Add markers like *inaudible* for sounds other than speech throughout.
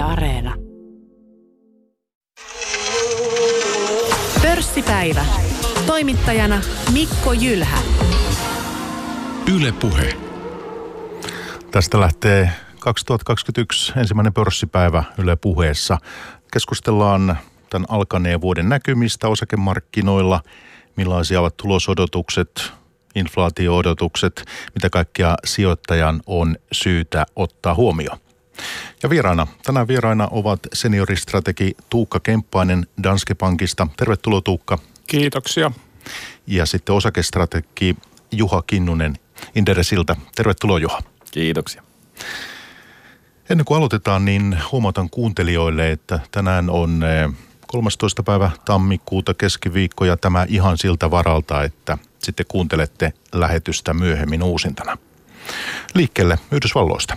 Yle Areena. Pörssipäivä. Toimittajana Mikko Jylhä. Yle Puhe. Tästä lähtee 2021 ensimmäinen pörssipäivä Yle Puheessa. Keskustellaan tämän alkaneen vuoden näkymistä osakemarkkinoilla, millaisia ovat tulosodotukset, inflaatioodotukset, mitä kaikkia sijoittajan on syytä ottaa huomioon. Ja vieraina, tänään vieraina ovat senioristrategi Tuukka Kemppainen Danske Bankista. Tervetuloa Tuukka. Kiitoksia. Ja sitten osakestrategi Juha Kinnunen Inderesiltä. Tervetuloa Juha. Kiitoksia. Ennen kuin aloitetaan, niin huomautan kuuntelijoille, että tänään on 13. päivä tammikuuta keskiviikko ja tämä ihan siltä varalta, että sitten kuuntelette lähetystä myöhemmin uusintana. Liikkeelle Yhdysvalloista.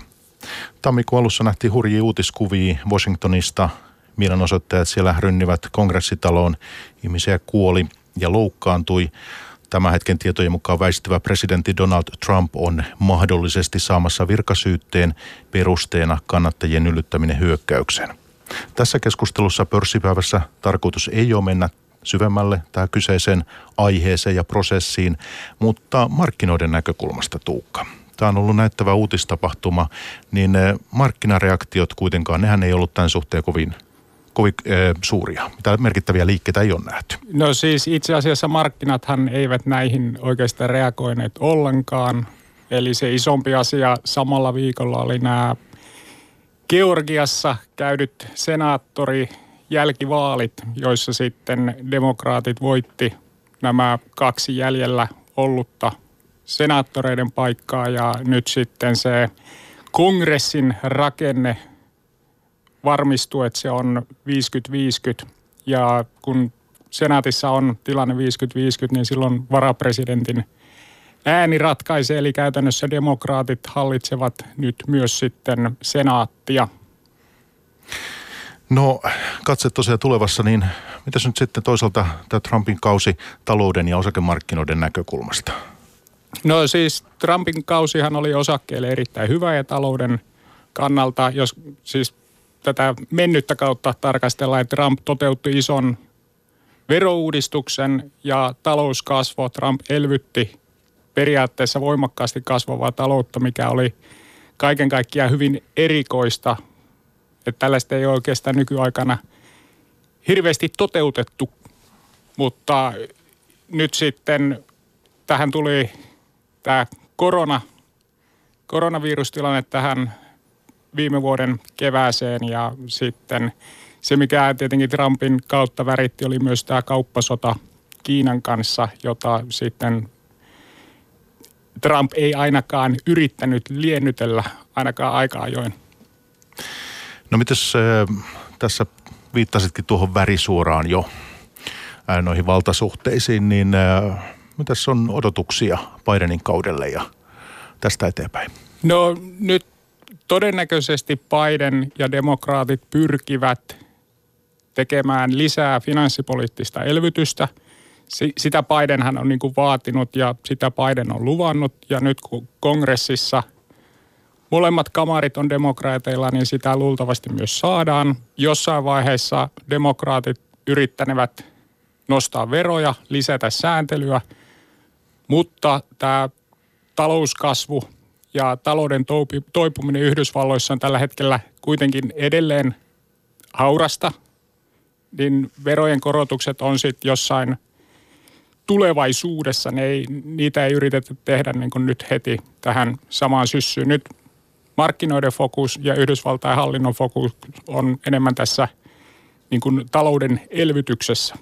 Tammikuun alussa nähtiin hurjia uutiskuvia Washingtonista. Mielenosoittajat siellä rynnivät kongressitaloon. Ihmisiä kuoli ja loukkaantui. Tämän hetken tietojen mukaan väistyvä presidentti Donald Trump on mahdollisesti saamassa virkasyytteen perusteena kannattajien yllyttäminen hyökkäykseen. Tässä keskustelussa pörssipäivässä tarkoitus ei ole mennä syvemmälle tähän kyseiseen aiheeseen ja prosessiin, mutta markkinoiden näkökulmasta Tuukka. Tämä on ollut näyttävä uutistapahtuma, niin eh, markkinareaktiot kuitenkaan, nehän ei ollut tämän suhteen kovin kovin äh, suuria. Mitä merkittäviä liikkeitä ei ole nähty. No siis itse asiassa markkinathan eivät näihin oikeastaan reagoineet ollenkaan. Eli se isompi asia samalla viikolla oli nämä Georgiassa käydyt senaattori jälkivaalit, joissa sitten demokraatit voitti nämä kaksi jäljellä ollutta senaattoreiden paikkaa ja nyt sitten se kongressin rakenne varmistuu, että se on 50-50 ja kun senaatissa on tilanne 50-50, niin silloin varapresidentin ääni ratkaisee, eli käytännössä demokraatit hallitsevat nyt myös sitten senaattia. No katse tosiaan tulevassa, niin mitäs nyt sitten toisaalta tämä Trumpin kausi talouden ja osakemarkkinoiden näkökulmasta? No siis Trumpin kausihan oli osakkeille erittäin hyvä ja talouden kannalta, jos siis tätä mennyttä kautta tarkastellaan, että Trump toteutti ison verouudistuksen ja talouskasvo. Trump elvytti periaatteessa voimakkaasti kasvavaa taloutta, mikä oli kaiken kaikkiaan hyvin erikoista. Että tällaista ei ole oikeastaan nykyaikana hirveästi toteutettu, mutta nyt sitten tähän tuli tämä korona, koronavirustilanne tähän viime vuoden kevääseen ja sitten se, mikä tietenkin Trumpin kautta väritti, oli myös tämä kauppasota Kiinan kanssa, jota sitten Trump ei ainakaan yrittänyt liennytellä ainakaan aika ajoin. No mitäs äh, tässä viittasitkin tuohon värisuoraan jo äh, noihin valtasuhteisiin, niin äh, mitäs on odotuksia Bidenin kaudelle ja tästä eteenpäin? No nyt todennäköisesti Biden ja demokraatit pyrkivät tekemään lisää finanssipoliittista elvytystä. Sitä Bidenhan on niin kuin vaatinut ja sitä Biden on luvannut. Ja nyt kun kongressissa molemmat kamarit on demokraateilla, niin sitä luultavasti myös saadaan. Jossain vaiheessa demokraatit yrittänevät nostaa veroja, lisätä sääntelyä, mutta tämä talouskasvu – ja talouden toipuminen Yhdysvalloissa on tällä hetkellä kuitenkin edelleen haurasta, niin verojen korotukset on sitten jossain tulevaisuudessa. Ne ei, niitä ei yritetä tehdä niin kuin nyt heti tähän samaan syssyyn. Nyt markkinoiden fokus ja Yhdysvaltain hallinnon fokus on enemmän tässä niin kuin talouden elvytyksessä.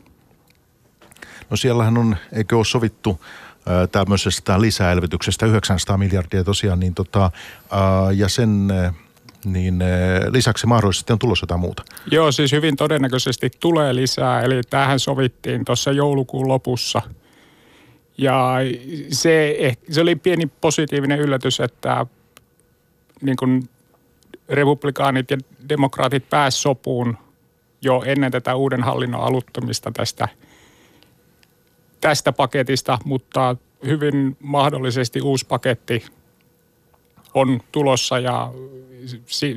No siellähän on, eikö ole sovittu tämmöisestä lisäelvytyksestä 900 miljardia tosiaan, niin tota, ja sen niin lisäksi mahdollisesti on tulossa jotain muuta. Joo, siis hyvin todennäköisesti tulee lisää, eli tähän sovittiin tuossa joulukuun lopussa. Ja se, se oli pieni positiivinen yllätys, että niin kuin republikaanit ja demokraatit pääsivät sopuun jo ennen tätä uuden hallinnon aluttamista tästä – tästä paketista, mutta hyvin mahdollisesti uusi paketti on tulossa ja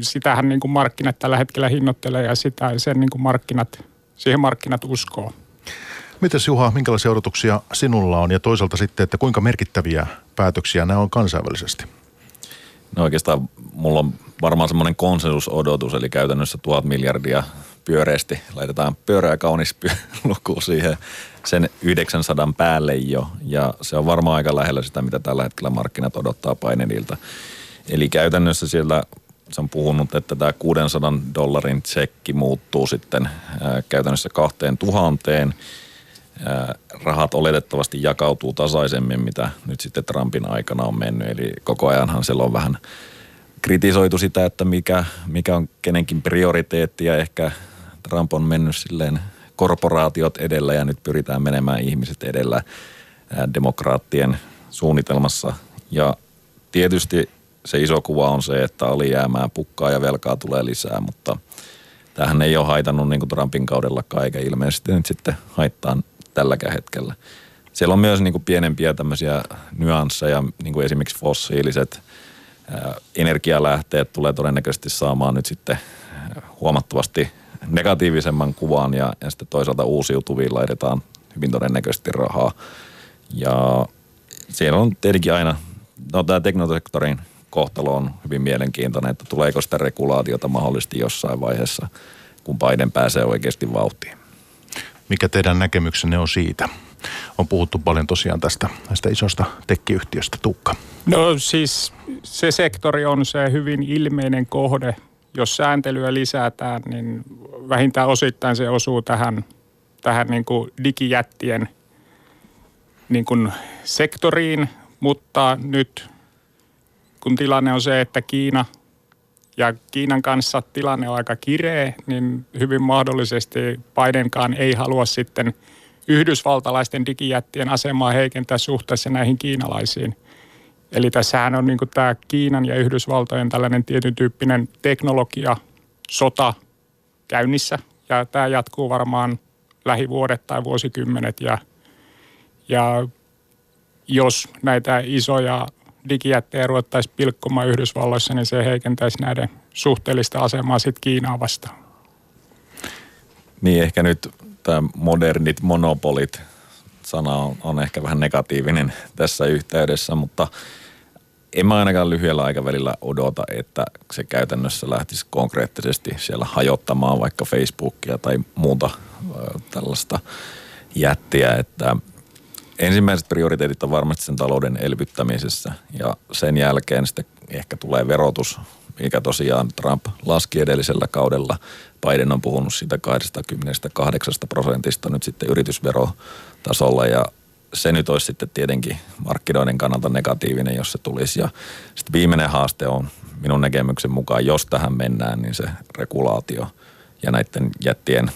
sitähän niin kuin markkinat tällä hetkellä hinnoittelee ja sitä, sen niin kuin markkinat, siihen markkinat uskoo. Mites Juha, minkälaisia odotuksia sinulla on ja toisaalta sitten, että kuinka merkittäviä päätöksiä nämä on kansainvälisesti? No oikeastaan mulla on varmaan semmoinen konsensusodotus, eli käytännössä tuhat miljardia pyöreästi. Laitetaan pyöreä kaunis *laughs* luku siihen sen 900 päälle jo, ja se on varmaan aika lähellä sitä, mitä tällä hetkellä markkinat odottaa painenilta. Eli käytännössä siellä se on puhunut, että tämä 600 dollarin tsekki muuttuu sitten ää, käytännössä kahteen tuhanteen. Rahat oletettavasti jakautuu tasaisemmin, mitä nyt sitten Trumpin aikana on mennyt. Eli koko ajanhan siellä on vähän kritisoitu sitä, että mikä, mikä on kenenkin prioriteetti ja ehkä Trump on mennyt silleen korporaatiot edellä ja nyt pyritään menemään ihmiset edellä demokraattien suunnitelmassa. Ja tietysti se iso kuva on se, että alijäämää pukkaa ja velkaa tulee lisää, mutta tähän ei ole haitannut niin kuin Trumpin kaudellakaan eikä ilmeisesti nyt sitten haittaa tälläkään hetkellä. Siellä on myös niin kuin pienempiä tämmöisiä nyansseja, niin kuin esimerkiksi fossiiliset energialähteet tulee todennäköisesti saamaan nyt sitten huomattavasti negatiivisemman kuvan ja, ja sitten toisaalta uusiutuviin laitetaan hyvin todennäköisesti rahaa. Ja siellä on tietenkin aina, no tämä teknosektorin kohtalo on hyvin mielenkiintoinen, että tuleeko sitä regulaatiota mahdollisesti jossain vaiheessa, kun Biden pääsee oikeasti vauhtiin. Mikä teidän näkemyksenne on siitä? On puhuttu paljon tosiaan tästä näistä isosta tekkiyhtiöstä, Tukka. No siis se sektori on se hyvin ilmeinen kohde. Jos sääntelyä lisätään, niin vähintään osittain se osuu tähän, tähän niin kuin digijättien niin kuin sektoriin, mutta nyt kun tilanne on se, että Kiina ja Kiinan kanssa tilanne on aika kireä, niin hyvin mahdollisesti Bidenkaan ei halua sitten yhdysvaltalaisten digijättien asemaa heikentää suhteessa näihin kiinalaisiin. Eli tässähän on niin tämä Kiinan ja Yhdysvaltojen tällainen tietyn tyyppinen teknologia, sota käynnissä. Ja tämä jatkuu varmaan lähivuodet tai vuosikymmenet. Ja, ja jos näitä isoja digijättejä ruvettaisiin pilkkomaan Yhdysvalloissa, niin se heikentäisi näiden suhteellista asemaa sitten Kiinaa vastaan. Niin ehkä nyt tämä modernit monopolit sana on, on ehkä vähän negatiivinen tässä yhteydessä, mutta en mä ainakaan lyhyellä aikavälillä odota, että se käytännössä lähtisi konkreettisesti siellä hajottamaan vaikka Facebookia tai muuta tällaista jättiä, että – ensimmäiset prioriteetit on varmasti sen talouden elvyttämisessä ja sen jälkeen sitten ehkä tulee verotus, mikä tosiaan Trump laski edellisellä kaudella. Biden on puhunut siitä 28 prosentista nyt sitten yritysverotasolla ja se nyt olisi sitten tietenkin markkinoiden kannalta negatiivinen, jos se tulisi. Ja sitten viimeinen haaste on minun näkemyksen mukaan, jos tähän mennään, niin se regulaatio ja näiden jättien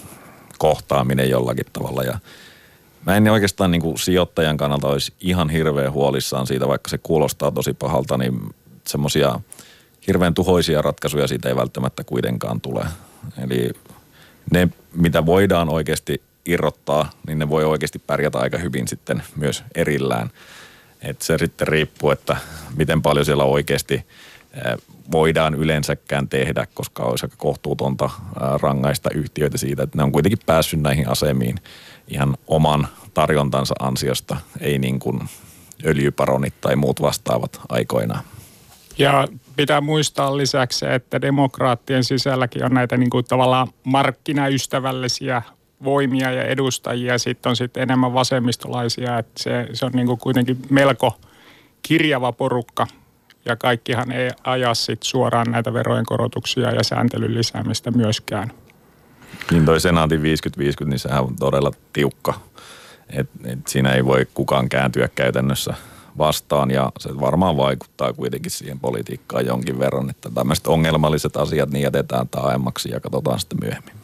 kohtaaminen jollakin tavalla. Ja Mä en oikeastaan niin kuin sijoittajan kannalta olisi ihan hirveän huolissaan siitä, vaikka se kuulostaa tosi pahalta, niin semmoisia hirveän tuhoisia ratkaisuja siitä ei välttämättä kuitenkaan tule. Eli ne, mitä voidaan oikeasti irrottaa, niin ne voi oikeasti pärjätä aika hyvin sitten myös erillään. Et se sitten riippuu, että miten paljon siellä oikeasti voidaan yleensäkään tehdä, koska olisi aika kohtuutonta rangaista yhtiöitä siitä, että ne on kuitenkin päässyt näihin asemiin ihan oman tarjontansa ansiosta, ei niin kuin öljyparonit tai muut vastaavat aikoinaan. Ja pitää muistaa lisäksi, että demokraattien sisälläkin on näitä niin kuin tavallaan markkinaystävällisiä voimia ja edustajia. Sitten on sitten enemmän vasemmistolaisia, että se, se on niin kuin kuitenkin melko kirjava porukka. Ja kaikkihan ei aja sit suoraan näitä verojen korotuksia ja sääntelyn lisäämistä myöskään. Niin toi senaatin 50-50, niin sehän on todella tiukka. Et, et siinä ei voi kukaan kääntyä käytännössä vastaan ja se varmaan vaikuttaa kuitenkin siihen politiikkaan jonkin verran, että tämmöiset ongelmalliset asiat niin jätetään taaemmaksi ja katsotaan sitten myöhemmin.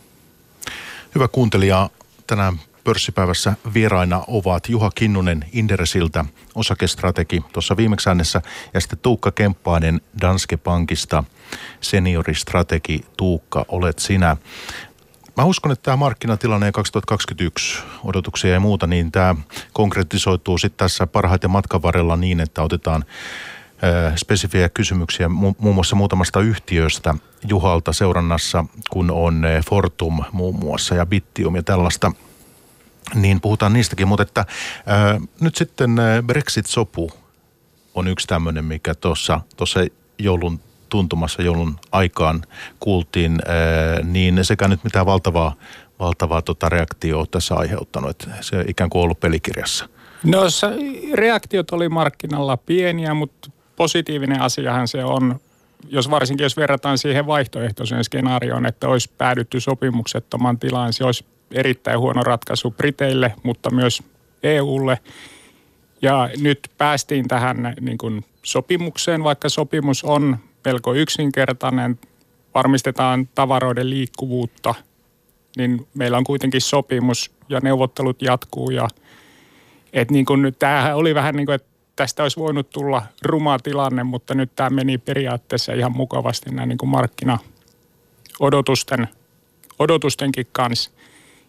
Hyvä kuuntelija, tänään pörssipäivässä vieraina ovat Juha Kinnunen Inderesiltä, osakestrategi tuossa viimeksi äänessä, ja sitten Tuukka Kemppainen Danske Bankista, senioristrategi Tuukka, olet sinä. Mä uskon, että tämä markkinatilanne 2021 odotuksia ja muuta, niin tämä konkretisoituu sitten tässä parhaiten matkan varrella niin, että otetaan spesifiä kysymyksiä muun muassa muutamasta yhtiöstä Juhalta seurannassa, kun on Fortum muun muassa ja Bittium ja tällaista. Niin puhutaan niistäkin, mutta että ää, nyt sitten Brexit-sopu on yksi tämmöinen, mikä tuossa joulun tuntumassa joulun aikaan kuultiin, ää, niin sekä nyt mitään valtavaa, valtavaa tota reaktioa tässä aiheuttanut, että se ikään kuin ollut pelikirjassa. No reaktiot oli markkinalla pieniä, mutta positiivinen asiahan se on, jos varsinkin jos verrataan siihen vaihtoehtoiseen skenaarioon, että olisi päädytty sopimuksettoman tilaan, se olisi erittäin huono ratkaisu Briteille, mutta myös EUlle. Ja nyt päästiin tähän niin kuin sopimukseen, vaikka sopimus on melko yksinkertainen, varmistetaan tavaroiden liikkuvuutta, niin meillä on kuitenkin sopimus ja neuvottelut jatkuu ja et niin nyt tämähän oli vähän niin kuin, että tästä olisi voinut tulla ruma tilanne, mutta nyt tämä meni periaatteessa ihan mukavasti näin niin kuin markkina-odotusten odotustenkin kanssa.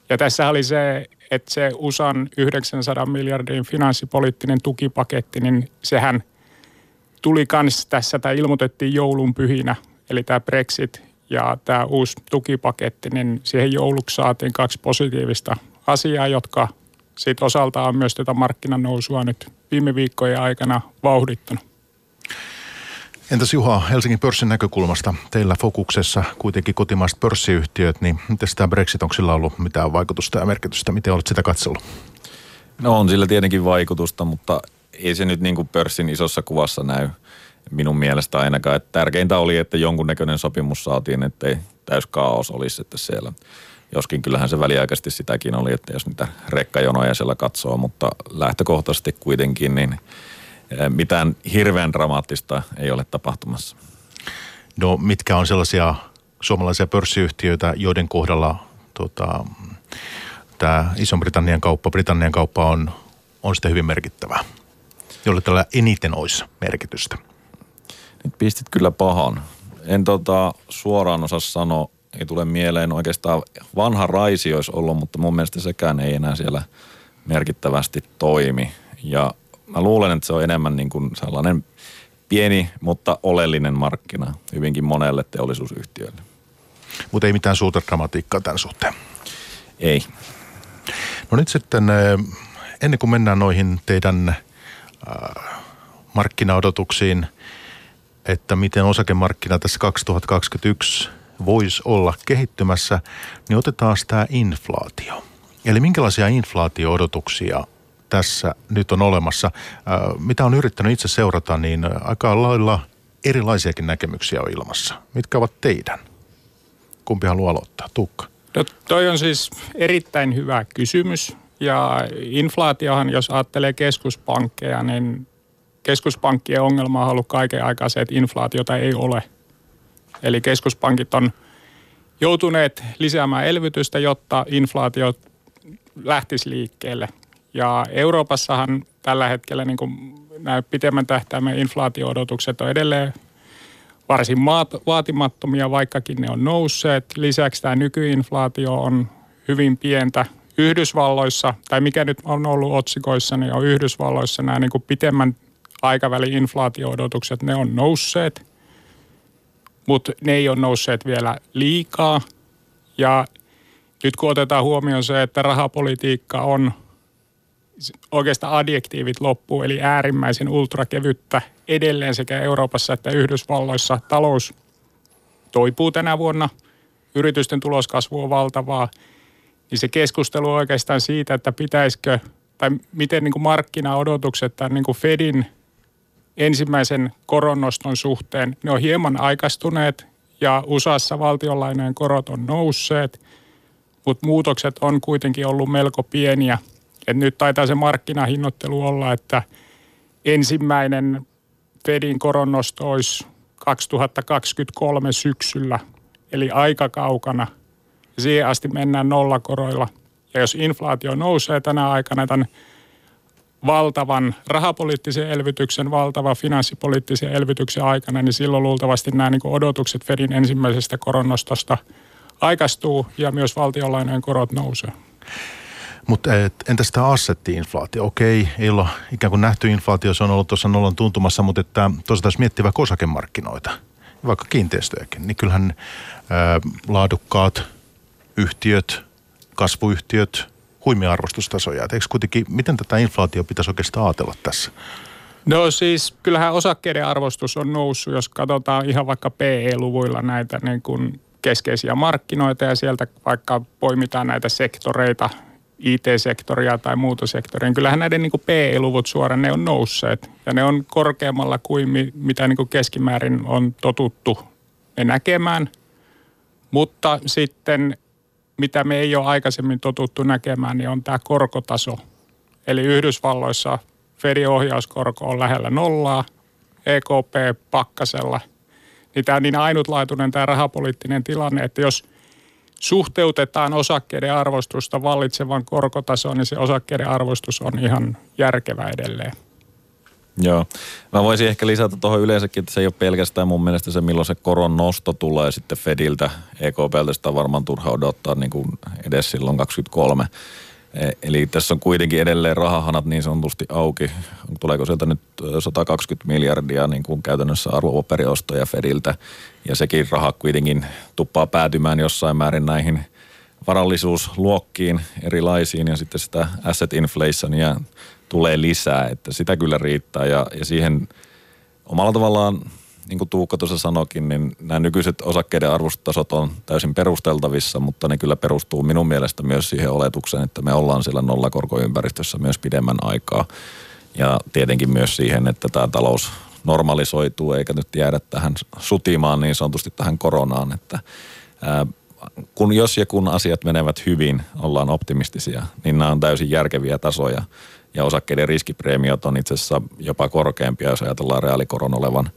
Ja tässä oli se, että se USAn 900 miljardin finanssipoliittinen tukipaketti, niin sehän tuli kans tässä, tai ilmoitettiin joulun pyhinä, eli tämä Brexit ja tämä uusi tukipaketti, niin siihen jouluksi saatiin kaksi positiivista asiaa, jotka siitä osaltaan on myös tätä markkinanousua nyt viime viikkojen aikana vauhdittanut. Entäs Juha, Helsingin pörssin näkökulmasta, teillä fokuksessa kuitenkin kotimaiset pörssiyhtiöt, niin miten tämä Brexit, onko sillä ollut mitään vaikutusta ja merkitystä? Miten olet sitä katsellut? No on sillä tietenkin vaikutusta, mutta ei se nyt niin kuin pörssin isossa kuvassa näy minun mielestä ainakaan. Että tärkeintä oli, että jonkunnäköinen sopimus saatiin, ettei täys kaos olisi että siellä. Joskin kyllähän se väliaikaisesti sitäkin oli, että jos niitä rekkajonoja siellä katsoo, mutta lähtökohtaisesti kuitenkin niin eh, mitään hirveän dramaattista ei ole tapahtumassa. No mitkä on sellaisia suomalaisia pörssiyhtiöitä, joiden kohdalla tota, tämä Iso-Britannian kauppa, Britannian kauppa on, on sitten hyvin merkittävää, jolle tällä eniten olisi merkitystä? Nyt pistit kyllä pahan. En tota, suoraan osaa sanoa, ei tule mieleen oikeastaan vanha raisi olisi ollut, mutta mun mielestä sekään ei enää siellä merkittävästi toimi. Ja mä luulen, että se on enemmän niin kuin sellainen pieni, mutta oleellinen markkina hyvinkin monelle teollisuusyhtiölle. Mutta ei mitään suurta dramatiikkaa tämän suhteen. Ei. No nyt sitten, eh, ennen kuin mennään noihin teidän äh, markkinaodotuksiin, että miten osakemarkkina tässä 2021 voisi olla kehittymässä, niin otetaan tämä inflaatio. Eli minkälaisia inflaatio-odotuksia tässä nyt on olemassa? Mitä on yrittänyt itse seurata, niin aika lailla erilaisiakin näkemyksiä on ilmassa. Mitkä ovat teidän? Kumpi haluaa aloittaa? Tuukka. No toi on siis erittäin hyvä kysymys. Ja inflaatiohan, jos ajattelee keskuspankkeja, niin keskuspankkien ongelma on ollut kaiken aikaa se, että inflaatiota ei ole – Eli keskuspankit on joutuneet lisäämään elvytystä, jotta inflaatio lähtisi liikkeelle. Ja Euroopassahan tällä hetkellä niin kuin nämä pitemmän tähtäimen inflaatio-odotukset on edelleen varsin vaatimattomia, vaikkakin ne on nousseet. Lisäksi tämä nykyinflaatio on hyvin pientä. Yhdysvalloissa, tai mikä nyt on ollut otsikoissa, niin on Yhdysvalloissa nämä niin kuin pitemmän aikavälin inflaatio-odotukset, ne on nousseet – mutta ne ei ole nousseet vielä liikaa. Ja nyt kun otetaan huomioon se, että rahapolitiikka on oikeastaan adjektiivit loppuu, eli äärimmäisen ultrakevyttä edelleen sekä Euroopassa että Yhdysvalloissa. Talous toipuu tänä vuonna, yritysten tuloskasvu on valtavaa, niin se keskustelu oikeastaan siitä, että pitäisikö tai miten niin kuin markkinaodotukset tämän niin kuin Fedin ensimmäisen koronnoston suhteen. Ne on hieman aikastuneet ja USAssa valtionlainojen korot on nousseet, mutta muutokset on kuitenkin ollut melko pieniä. Et nyt taitaa se markkinahinnoittelu olla, että ensimmäinen Fedin koronnosto olisi 2023 syksyllä, eli aika kaukana. Siihen asti mennään nollakoroilla. Ja jos inflaatio nousee tänä aikana tämän valtavan rahapoliittisen elvytyksen, valtava finanssipoliittisen elvytyksen aikana, niin silloin luultavasti nämä niin odotukset Fedin ensimmäisestä koronnostosta aikastuu ja myös valtionlainojen korot nousee. Mutta entäs tämä assetti-inflaatio? Okei, ei olla ikään kuin nähty inflaatio, se on ollut tuossa nollan tuntumassa, mutta että toisaalta jos miettii vaikka osakemarkkinoita, vaikka kiinteistöjäkin, niin kyllähän ää, laadukkaat yhtiöt, kasvuyhtiöt, huimia arvostustasoja. Et eikö kuitenkin, miten tätä inflaatio pitäisi oikeastaan ajatella tässä? No siis kyllähän osakkeiden arvostus on noussut, jos katsotaan ihan vaikka PE-luvuilla näitä niin kuin keskeisiä markkinoita ja sieltä vaikka poimitaan näitä sektoreita, IT-sektoria tai muuta sektoria, niin kyllähän näiden niin PE-luvut suoraan ne on nousseet ja ne on korkeammalla kuin mi, mitä niin kuin keskimäärin on totuttu ne näkemään. Mutta sitten mitä me ei ole aikaisemmin totuttu näkemään, niin on tämä korkotaso. Eli Yhdysvalloissa Fedin ohjauskorko on lähellä nollaa, EKP pakkasella. Niin tämä on niin ainutlaatuinen tämä rahapoliittinen tilanne, että jos suhteutetaan osakkeiden arvostusta vallitsevan korkotasoon, niin se osakkeiden arvostus on ihan järkevä edelleen. Joo. Mä voisin ehkä lisätä tuohon yleensäkin, että se ei ole pelkästään mun mielestä se, milloin se koron nosto tulee sitten Fediltä. EKPltä sitä varmaan turha odottaa niin kuin edes silloin 23. E, eli tässä on kuitenkin edelleen rahahanat niin sanotusti auki. Tuleeko sieltä nyt 120 miljardia niin kuin käytännössä arvopaperiostoja Fediltä. Ja sekin raha kuitenkin tuppaa päätymään jossain määrin näihin varallisuusluokkiin erilaisiin ja sitten sitä asset inflationia tulee lisää, että sitä kyllä riittää. Ja, ja siihen omalla tavallaan, niin kuin Tuukka tuossa sanokin, niin nämä nykyiset osakkeiden arvostustasot on täysin perusteltavissa, mutta ne kyllä perustuu minun mielestä myös siihen oletukseen, että me ollaan siellä nollakorkoympäristössä myös pidemmän aikaa. Ja tietenkin myös siihen, että tämä talous normalisoituu eikä nyt jäädä tähän sutimaan niin sanotusti tähän koronaan, että ää, kun jos ja kun asiat menevät hyvin, ollaan optimistisia, niin nämä on täysin järkeviä tasoja ja osakkeiden riskipreemiot on itse asiassa jopa korkeampia, jos ajatellaan reaalikoron olevan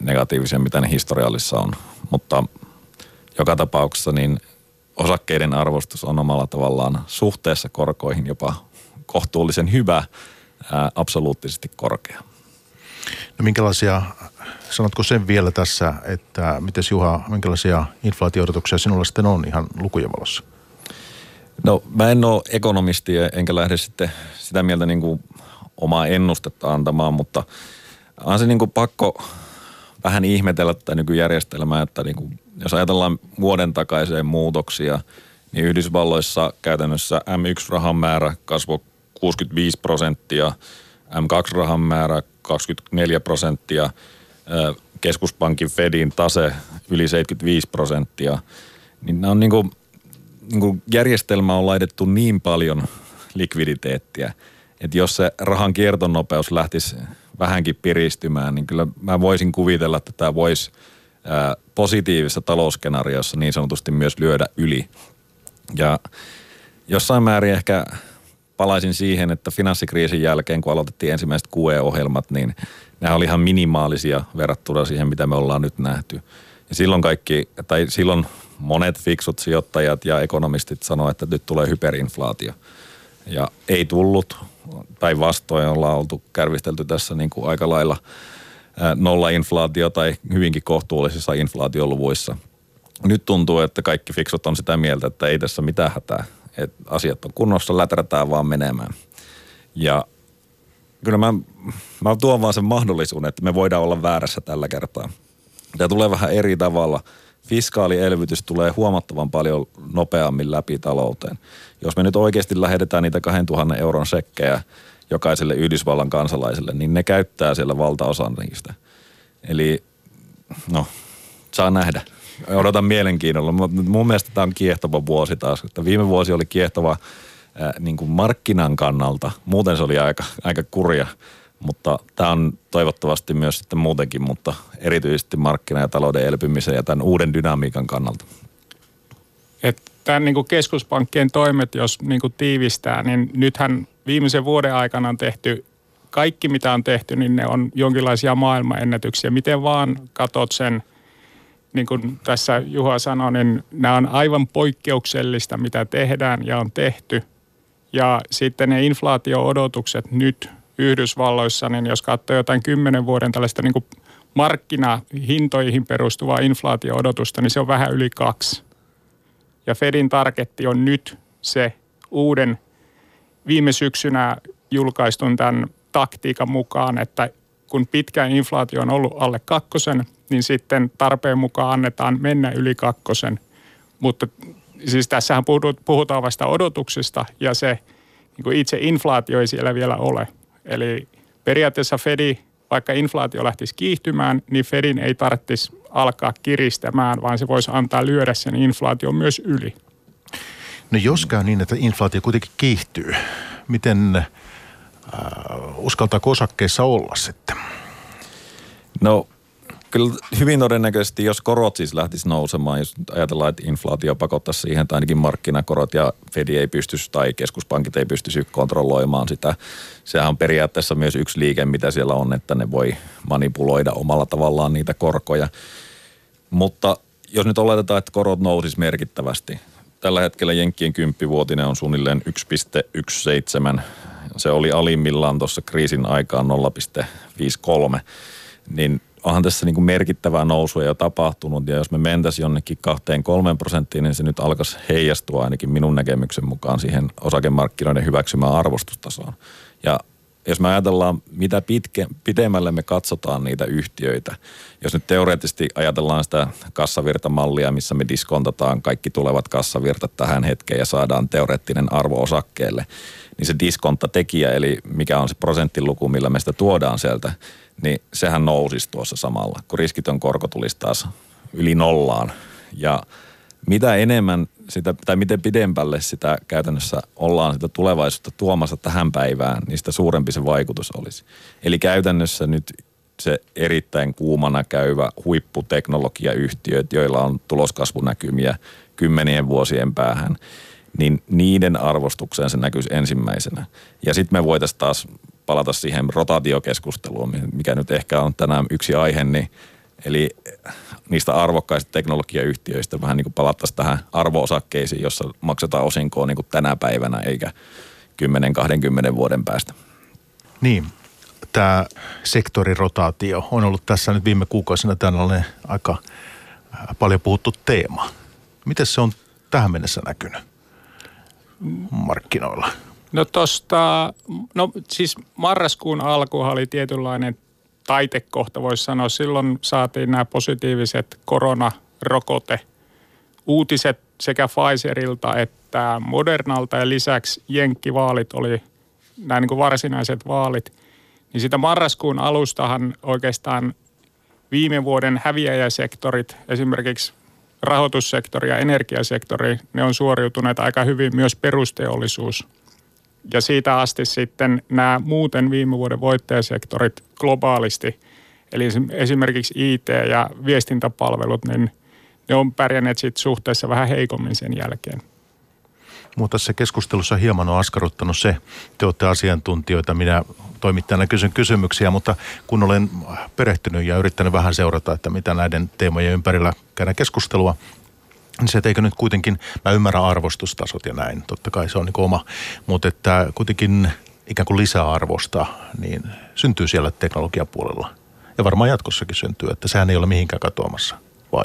negatiivisia, mitä ne historiallissa on. Mutta joka tapauksessa niin osakkeiden arvostus on omalla tavallaan suhteessa korkoihin jopa kohtuullisen hyvä, ää, absoluuttisesti korkea. No minkälaisia, sanotko sen vielä tässä, että miten Juha, minkälaisia inflaatio-odotuksia sinulla sitten on ihan lukujen valossa? No mä en ole ekonomisti enkä lähde sitten sitä mieltä niin kuin omaa ennustetta antamaan, mutta on se niin kuin pakko vähän ihmetellä tätä nykyjärjestelmää, että niin kuin, jos ajatellaan vuoden takaiseen muutoksia, niin Yhdysvalloissa käytännössä M1-rahan määrä kasvoi 65 prosenttia, M2-rahan määrä 24 prosenttia, keskuspankin Fedin tase yli 75 prosenttia. Niin nämä on niin kuin, niin kuin järjestelmä on laitettu niin paljon likviditeettiä, että jos se rahan kiertonopeus lähtisi vähänkin piristymään, niin kyllä mä voisin kuvitella, että tämä voisi positiivisessa talousskenaariossa niin sanotusti myös lyödä yli. Ja jossain määrin ehkä palaisin siihen, että finanssikriisin jälkeen, kun aloitettiin ensimmäiset QE-ohjelmat, niin nämä oli ihan minimaalisia verrattuna siihen, mitä me ollaan nyt nähty. Ja silloin kaikki, tai silloin monet fiksut sijoittajat ja ekonomistit sanoivat, että nyt tulee hyperinflaatio. Ja ei tullut. Päinvastoin ollaan oltu kärvistelty tässä niin kuin aika lailla nolla inflaatio tai hyvinkin kohtuullisissa inflaatioluvuissa. Nyt tuntuu, että kaikki fiksut on sitä mieltä, että ei tässä mitään hätää. Että asiat on kunnossa, läträtään vaan menemään. Ja kyllä mä, mä tuon vaan sen mahdollisuuden, että me voidaan olla väärässä tällä kertaa. Tämä tulee vähän eri tavalla – fiskaalielvytys tulee huomattavan paljon nopeammin läpi talouteen. Jos me nyt oikeasti lähetetään niitä 2000 euron sekkejä jokaiselle Yhdysvallan kansalaiselle, niin ne käyttää siellä valtaosan niistä. Eli no, saa nähdä. Odotan mielenkiinnolla. Mun mielestä tämä on kiehtova vuosi taas. Viime vuosi oli kiehtova äh, niin kuin markkinan kannalta. Muuten se oli aika, aika kurja mutta tämä on toivottavasti myös sitten muutenkin, mutta erityisesti markkina- ja talouden elpymisen ja tämän uuden dynamiikan kannalta. Että tämän niin keskuspankkien toimet, jos niin kuin tiivistää, niin nythän viimeisen vuoden aikana on tehty kaikki, mitä on tehty, niin ne on jonkinlaisia maailmanennätyksiä. Miten vaan katot sen, niin kuin tässä Juha sanoi, niin nämä on aivan poikkeuksellista, mitä tehdään ja on tehty. Ja sitten ne inflaatio-odotukset nyt Yhdysvalloissa, niin jos katsoo jotain kymmenen vuoden tällaista niin kuin markkinahintoihin perustuvaa inflaatio-odotusta, niin se on vähän yli kaksi. Ja Fedin targetti on nyt se uuden viime syksynä julkaistun tämän taktiikan mukaan, että kun pitkä inflaatio on ollut alle kakkosen, niin sitten tarpeen mukaan annetaan mennä yli kakkosen. Mutta siis tässähän puhutaan vasta odotuksista ja se niin itse inflaatio ei siellä vielä ole. Eli periaatteessa Fedi, vaikka inflaatio lähtisi kiihtymään, niin Fedin ei tarvitsisi alkaa kiristämään, vaan se voisi antaa lyödä sen inflaation myös yli. No jos käy niin, että inflaatio kuitenkin kiihtyy, miten äh, uskaltaako osakkeissa olla sitten? No kyllä hyvin todennäköisesti, jos korot siis lähtisi nousemaan, jos ajatellaan, että inflaatio pakottaisi siihen, tai ainakin markkinakorot ja Fedi ei pystyisi tai keskuspankit ei pystyisi kontrolloimaan sitä. Sehän on periaatteessa myös yksi liike, mitä siellä on, että ne voi manipuloida omalla tavallaan niitä korkoja. Mutta jos nyt oletetaan, että korot nousis merkittävästi, tällä hetkellä Jenkkien kymppivuotinen on suunnilleen 1,17. Se oli alimmillaan tuossa kriisin aikaan 0,53. Niin onhan tässä niin kuin merkittävää nousua jo tapahtunut ja jos me mentäisiin jonnekin kahteen kolmeen prosenttiin, niin se nyt alkaisi heijastua ainakin minun näkemyksen mukaan siihen osakemarkkinoiden hyväksymään arvostustasoon. Ja jos me ajatellaan, mitä pitke, pitemmälle me katsotaan niitä yhtiöitä, jos nyt teoreettisesti ajatellaan sitä kassavirtamallia, missä me diskontataan kaikki tulevat kassavirtat tähän hetkeen ja saadaan teoreettinen arvo osakkeelle, niin se diskonttatekijä, eli mikä on se prosenttiluku, millä me sitä tuodaan sieltä, niin sehän nousisi tuossa samalla, kun riskitön korko tulisi taas yli nollaan. Ja mitä enemmän sitä, tai miten pidempälle sitä käytännössä ollaan sitä tulevaisuutta tuomassa tähän päivään, niin sitä suurempi se vaikutus olisi. Eli käytännössä nyt se erittäin kuumana käyvä huipputeknologiayhtiöt, joilla on tuloskasvunäkymiä kymmenien vuosien päähän, niin niiden arvostukseen se näkyisi ensimmäisenä. Ja sitten me voitaisiin taas palata siihen rotaatiokeskusteluun, mikä nyt ehkä on tänään yksi aihe, niin eli niistä arvokkaista teknologiayhtiöistä vähän niin kuin palattaisiin tähän arvoosakkeisiin, jossa maksetaan osinkoa niin kuin tänä päivänä eikä 10-20 vuoden päästä. Niin, tämä sektorirotaatio on ollut tässä nyt viime kuukausina tällainen aika äh, paljon puhuttu teema. Miten se on tähän mennessä näkynyt markkinoilla? No tosta, no siis marraskuun alku oli tietynlainen taitekohta, voisi sanoa. Silloin saatiin nämä positiiviset koronarokote uutiset sekä Pfizerilta että Modernalta ja lisäksi Jenkkivaalit oli nämä niin kuin varsinaiset vaalit. Niin sitä marraskuun alustahan oikeastaan viime vuoden häviäjäsektorit, esimerkiksi rahoitussektori ja energiasektori, ne on suoriutuneet aika hyvin myös perusteollisuus – ja siitä asti sitten nämä muuten viime vuoden voittajasektorit globaalisti, eli esimerkiksi IT ja viestintäpalvelut, niin ne on pärjänneet sitten suhteessa vähän heikommin sen jälkeen. Mutta tässä keskustelussa hieman on askarruttanut se, te olette asiantuntijoita, minä toimittajana kysyn kysymyksiä, mutta kun olen perehtynyt ja yrittänyt vähän seurata, että mitä näiden teemojen ympärillä käydään keskustelua, se, että eikö nyt kuitenkin, mä ymmärrän arvostustasot ja näin, totta kai se on niin oma, mutta että kuitenkin ikään kuin lisäarvosta, niin syntyy siellä teknologiapuolella. Ja varmaan jatkossakin syntyy, että sehän ei ole mihinkään katoamassa, vai?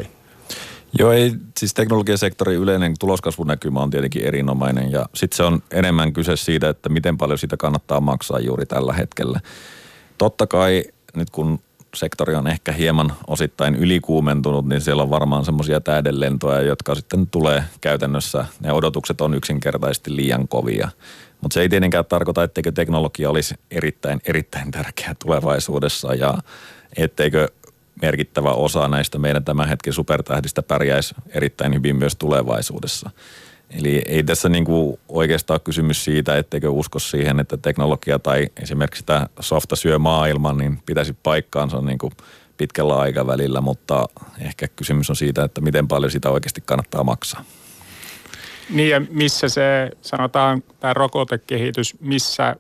Joo, ei, siis teknologiasektorin yleinen tuloskasvunäkymä on tietenkin erinomainen ja sitten se on enemmän kyse siitä, että miten paljon sitä kannattaa maksaa juuri tällä hetkellä. Totta kai nyt kun sektori on ehkä hieman osittain ylikuumentunut, niin siellä on varmaan semmoisia täydenlentoja, jotka sitten tulee käytännössä, ne odotukset on yksinkertaisesti liian kovia. Mutta se ei tietenkään tarkoita, etteikö teknologia olisi erittäin, erittäin tärkeä tulevaisuudessa ja etteikö merkittävä osa näistä meidän tämän hetken supertähdistä pärjäisi erittäin hyvin myös tulevaisuudessa. Eli ei tässä niin kuin oikeastaan ole kysymys siitä, etteikö usko siihen, että teknologia tai esimerkiksi tämä softa syö maailman, niin pitäisi paikkaansa niin kuin pitkällä aikavälillä, mutta ehkä kysymys on siitä, että miten paljon sitä oikeasti kannattaa maksaa. Niin ja missä se, sanotaan tämä rokotekehitys, missä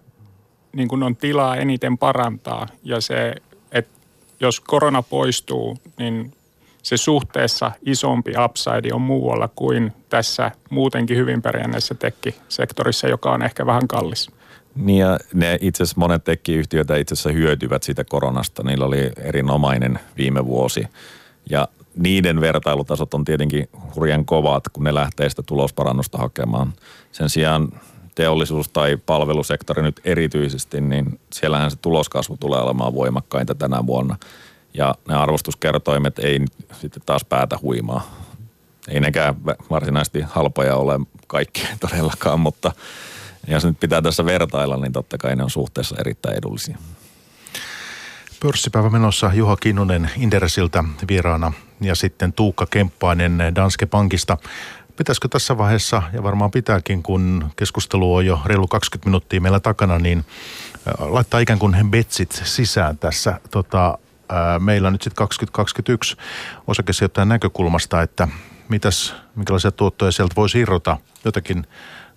niin kuin on tilaa eniten parantaa ja se, että jos korona poistuu, niin se suhteessa isompi upside on muualla kuin tässä muutenkin hyvin pärjänneessä tekkisektorissa, joka on ehkä vähän kallis. Niin ja ne itse asiassa monet tekkiyhtiöitä itse asiassa hyötyvät siitä koronasta. Niillä oli erinomainen viime vuosi ja niiden vertailutasot on tietenkin hurjan kovat, kun ne lähtee sitä tulosparannusta hakemaan. Sen sijaan teollisuus- tai palvelusektori nyt erityisesti, niin siellähän se tuloskasvu tulee olemaan voimakkainta tänä vuonna. Ja ne arvostuskertoimet ei sitten taas päätä huimaa. Ei nekään varsinaisesti halpoja ole kaikki *laughs* todellakaan, mutta jos nyt pitää tässä vertailla, niin totta kai ne on suhteessa erittäin edullisia. Pörssipäivä menossa Juha Kinnunen Inderesiltä vieraana ja sitten Tuukka Kemppainen Danske Pankista. Pitäisikö tässä vaiheessa, ja varmaan pitääkin, kun keskustelu on jo reilu 20 minuuttia meillä takana, niin laittaa ikään kuin betsit sisään tässä. Tota, meillä nyt sitten 2021 osakesijoittajan näkökulmasta, että mitäs, minkälaisia tuottoja sieltä voisi irrota, jotakin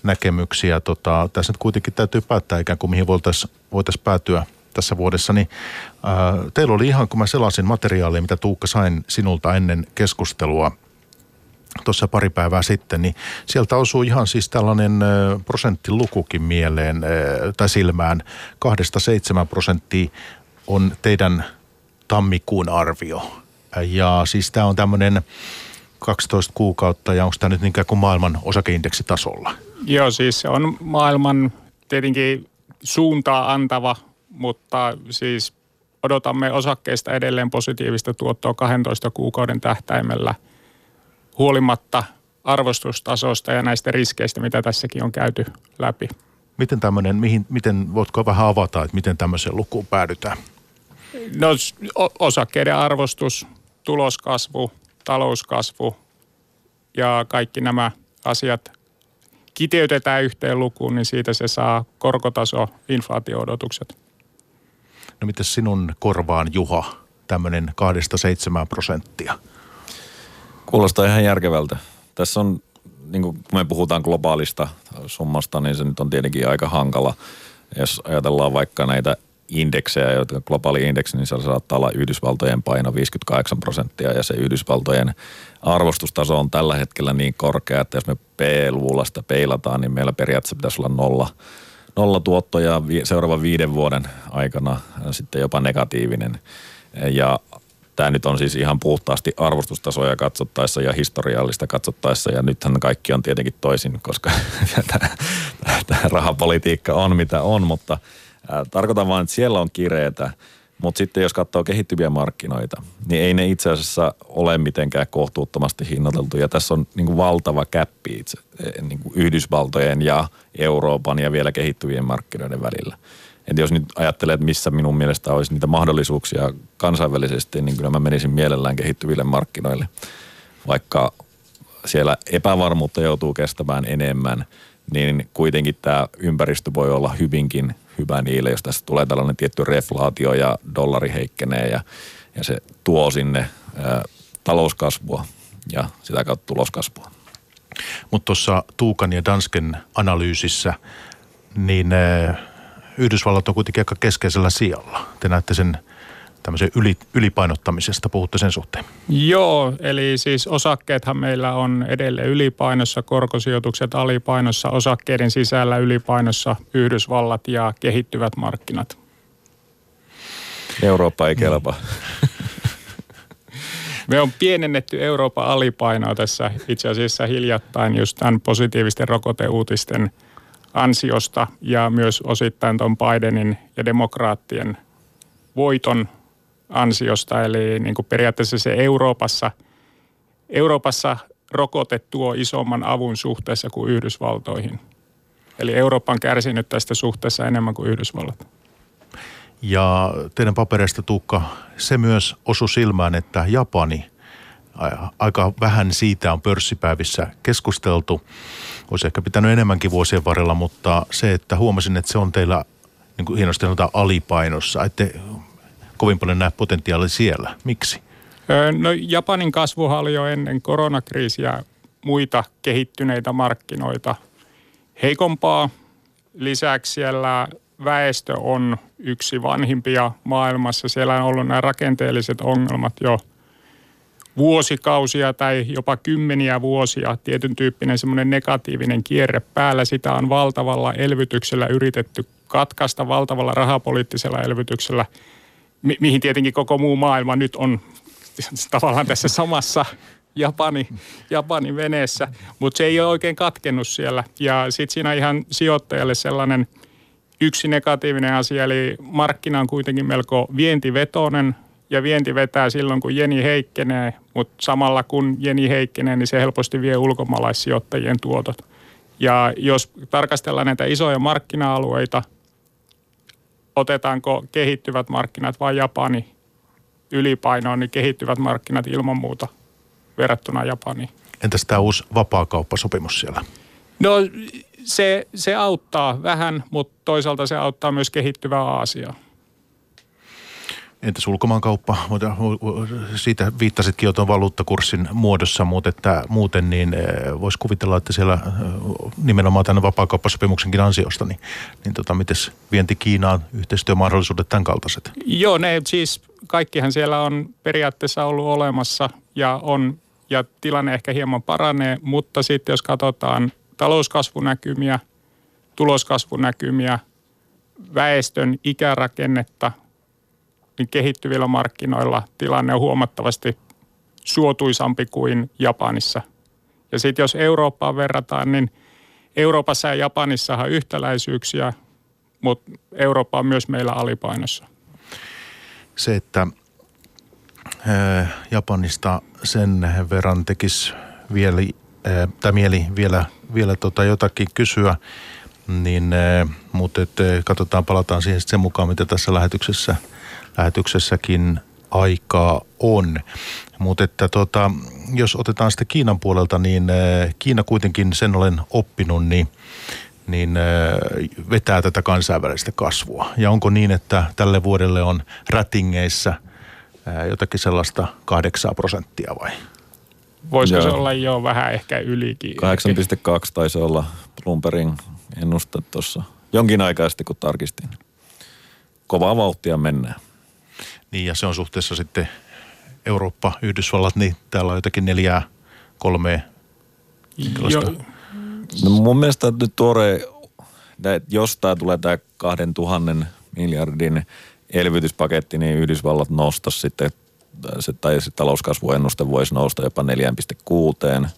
näkemyksiä. Tota, tässä nyt kuitenkin täytyy päättää ikään kuin mihin voitaisiin voitais päätyä tässä vuodessa, niin ää, teillä oli ihan, kun mä selasin materiaalia, mitä Tuukka sain sinulta ennen keskustelua tuossa pari päivää sitten, niin sieltä osuu ihan siis tällainen prosenttilukukin mieleen tai silmään. Kahdesta seitsemän prosenttia on teidän tammikuun arvio. Ja siis tämä on tämmöinen 12 kuukautta ja onko tämä nyt ikään kuin maailman osakeindeksitasolla? Joo, siis se on maailman tietenkin suuntaa antava mutta siis odotamme osakkeista edelleen positiivista tuottoa 12 kuukauden tähtäimellä huolimatta arvostustasosta ja näistä riskeistä, mitä tässäkin on käyty läpi. Miten tämmöinen, mihin, miten, voitko vähän avata, että miten tämmöiseen lukuun päädytään? No osakkeiden arvostus, tuloskasvu, talouskasvu ja kaikki nämä asiat kiteytetään yhteen lukuun, niin siitä se saa korkotaso, inflaatio-odotukset. No miten sinun korvaan Juha, tämmöinen kahdesta seitsemään prosenttia? Kuulostaa ihan järkevältä. Tässä on, niin kun me puhutaan globaalista summasta, niin se nyt on tietenkin aika hankala. Jos ajatellaan vaikka näitä indeksejä, jotka globaali indeksi, niin se saattaa olla Yhdysvaltojen paino 58 prosenttia ja se Yhdysvaltojen arvostustaso on tällä hetkellä niin korkea, että jos me P-luvulla sitä peilataan, niin meillä periaatteessa pitäisi olla nolla nollatuottoja seuraavan viiden vuoden aikana, sitten jopa negatiivinen. Ja tämä nyt on siis ihan puhtaasti arvostustasoja katsottaessa ja historiallista katsottaessa ja nythän kaikki on tietenkin toisin, koska *laughs* tämä rahapolitiikka on mitä on, mutta tarkoitan vain, että siellä on kireetä – mutta sitten jos katsoo kehittyviä markkinoita, niin ei ne itse asiassa ole mitenkään kohtuuttomasti hinnoiteltu. Ja tässä on niin kuin valtava käppi itse e, niin kuin Yhdysvaltojen ja Euroopan ja vielä kehittyvien markkinoiden välillä. Et jos nyt ajattelee, että missä minun mielestä olisi niitä mahdollisuuksia kansainvälisesti, niin kyllä mä menisin mielellään kehittyville markkinoille. Vaikka siellä epävarmuutta joutuu kestämään enemmän, niin kuitenkin tämä ympäristö voi olla hyvinkin hyvä niille, jos tässä tulee tällainen tietty reflaatio ja dollari heikkenee ja, ja se tuo sinne ää, talouskasvua ja sitä kautta tuloskasvua. Mutta tuossa Tuukan ja Dansken analyysissä, niin ää, Yhdysvallat on kuitenkin aika keskeisellä sijalla. Te näette sen tämmöisen yli, ylipainottamisesta, puhutte sen suhteen? Joo, eli siis osakkeethan meillä on edelleen ylipainossa, korkosijoitukset alipainossa, osakkeiden sisällä ylipainossa Yhdysvallat ja kehittyvät markkinat. Eurooppa ei kelpaa. *laughs* Me on pienennetty Euroopan alipainoa tässä itse asiassa hiljattain just tämän positiivisten rokoteuutisten ansiosta ja myös osittain tuon Bidenin ja demokraattien voiton ansiosta. Eli niin kuin periaatteessa se Euroopassa, Euroopassa rokote tuo isomman avun suhteessa kuin Yhdysvaltoihin. Eli Eurooppa on kärsinyt tästä suhteessa enemmän kuin Yhdysvallat. Ja teidän papereista Tuukka, se myös osui silmään, että Japani, aika vähän siitä on pörssipäivissä keskusteltu. Olisi ehkä pitänyt enemmänkin vuosien varrella, mutta se, että huomasin, että se on teillä niin kuin hienosti sanotaan alipainossa. Ette kovin paljon näe potentiaalia siellä. Miksi? No Japanin kasvuhan oli jo ennen koronakriisiä muita kehittyneitä markkinoita heikompaa. Lisäksi siellä väestö on yksi vanhimpia maailmassa. Siellä on ollut nämä rakenteelliset ongelmat jo vuosikausia tai jopa kymmeniä vuosia. Tietyn tyyppinen semmoinen negatiivinen kierre päällä. Sitä on valtavalla elvytyksellä yritetty katkaista, valtavalla rahapoliittisella elvytyksellä – mi- mihin tietenkin koko muu maailma nyt on tavallaan tässä samassa Japani, Japani veneessä, mutta se ei ole oikein katkennut siellä. Ja sitten siinä ihan sijoittajalle sellainen yksi negatiivinen asia, eli markkina on kuitenkin melko vientivetoinen ja vienti vetää silloin, kun jeni heikkenee, mutta samalla kun jeni heikkenee, niin se helposti vie ulkomaalaissijoittajien tuotot. Ja jos tarkastellaan näitä isoja markkina-alueita, otetaanko kehittyvät markkinat vai Japani ylipainoon, niin kehittyvät markkinat ilman muuta verrattuna Japaniin. Entäs tämä uusi vapaakauppasopimus siellä? No se, se auttaa vähän, mutta toisaalta se auttaa myös kehittyvää Aasiaa. Entäs ulkomaankauppa? Siitä viittasitkin jo tuon valuuttakurssin muodossa, mutta että muuten niin eh, voisi kuvitella, että siellä eh, nimenomaan tämän vapaakauppasopimuksenkin ansiosta, niin, niin tota, miten vienti Kiinaan, yhteistyömahdollisuudet tämän kaltaiset? Joo, ne siis kaikkihan siellä on periaatteessa ollut olemassa ja on ja tilanne ehkä hieman paranee, mutta sitten jos katsotaan talouskasvunäkymiä, tuloskasvunäkymiä, väestön ikärakennetta, niin kehittyvillä markkinoilla tilanne on huomattavasti suotuisampi kuin Japanissa. Ja sitten jos Eurooppaan verrataan, niin Euroopassa ja Japanissa on yhtäläisyyksiä, mutta Eurooppa on myös meillä alipainossa. Se, että Japanista sen verran tekisi vielä, tai mieli vielä, vielä tota jotakin kysyä, niin, mutta et, katsotaan, palataan siihen sen mukaan, mitä tässä lähetyksessä, lähetyksessäkin aikaa on. Mutta että tota, jos otetaan sitten Kiinan puolelta, niin Kiina kuitenkin, sen olen oppinut, niin, niin vetää tätä kansainvälistä kasvua. Ja onko niin, että tälle vuodelle on rätingeissä – jotakin sellaista kahdeksaa prosenttia vai? Voisiko Joo. se olla jo vähän ehkä ylikin? 8,2 taisi olla Bloombergin ennuste tuossa jonkin aikaa sitten, kun tarkistin. Kovaa vauhtia mennään. Niin ja se on suhteessa sitten Eurooppa, Yhdysvallat, niin täällä on jotakin neljää, kolmea. No mun mielestä nyt tuore, jos tämä tulee tämä kahden tuhannen miljardin elvytyspaketti, niin Yhdysvallat nostaisi sitten, se, tai se talouskasvuennuste voisi nousta jopa 4,6.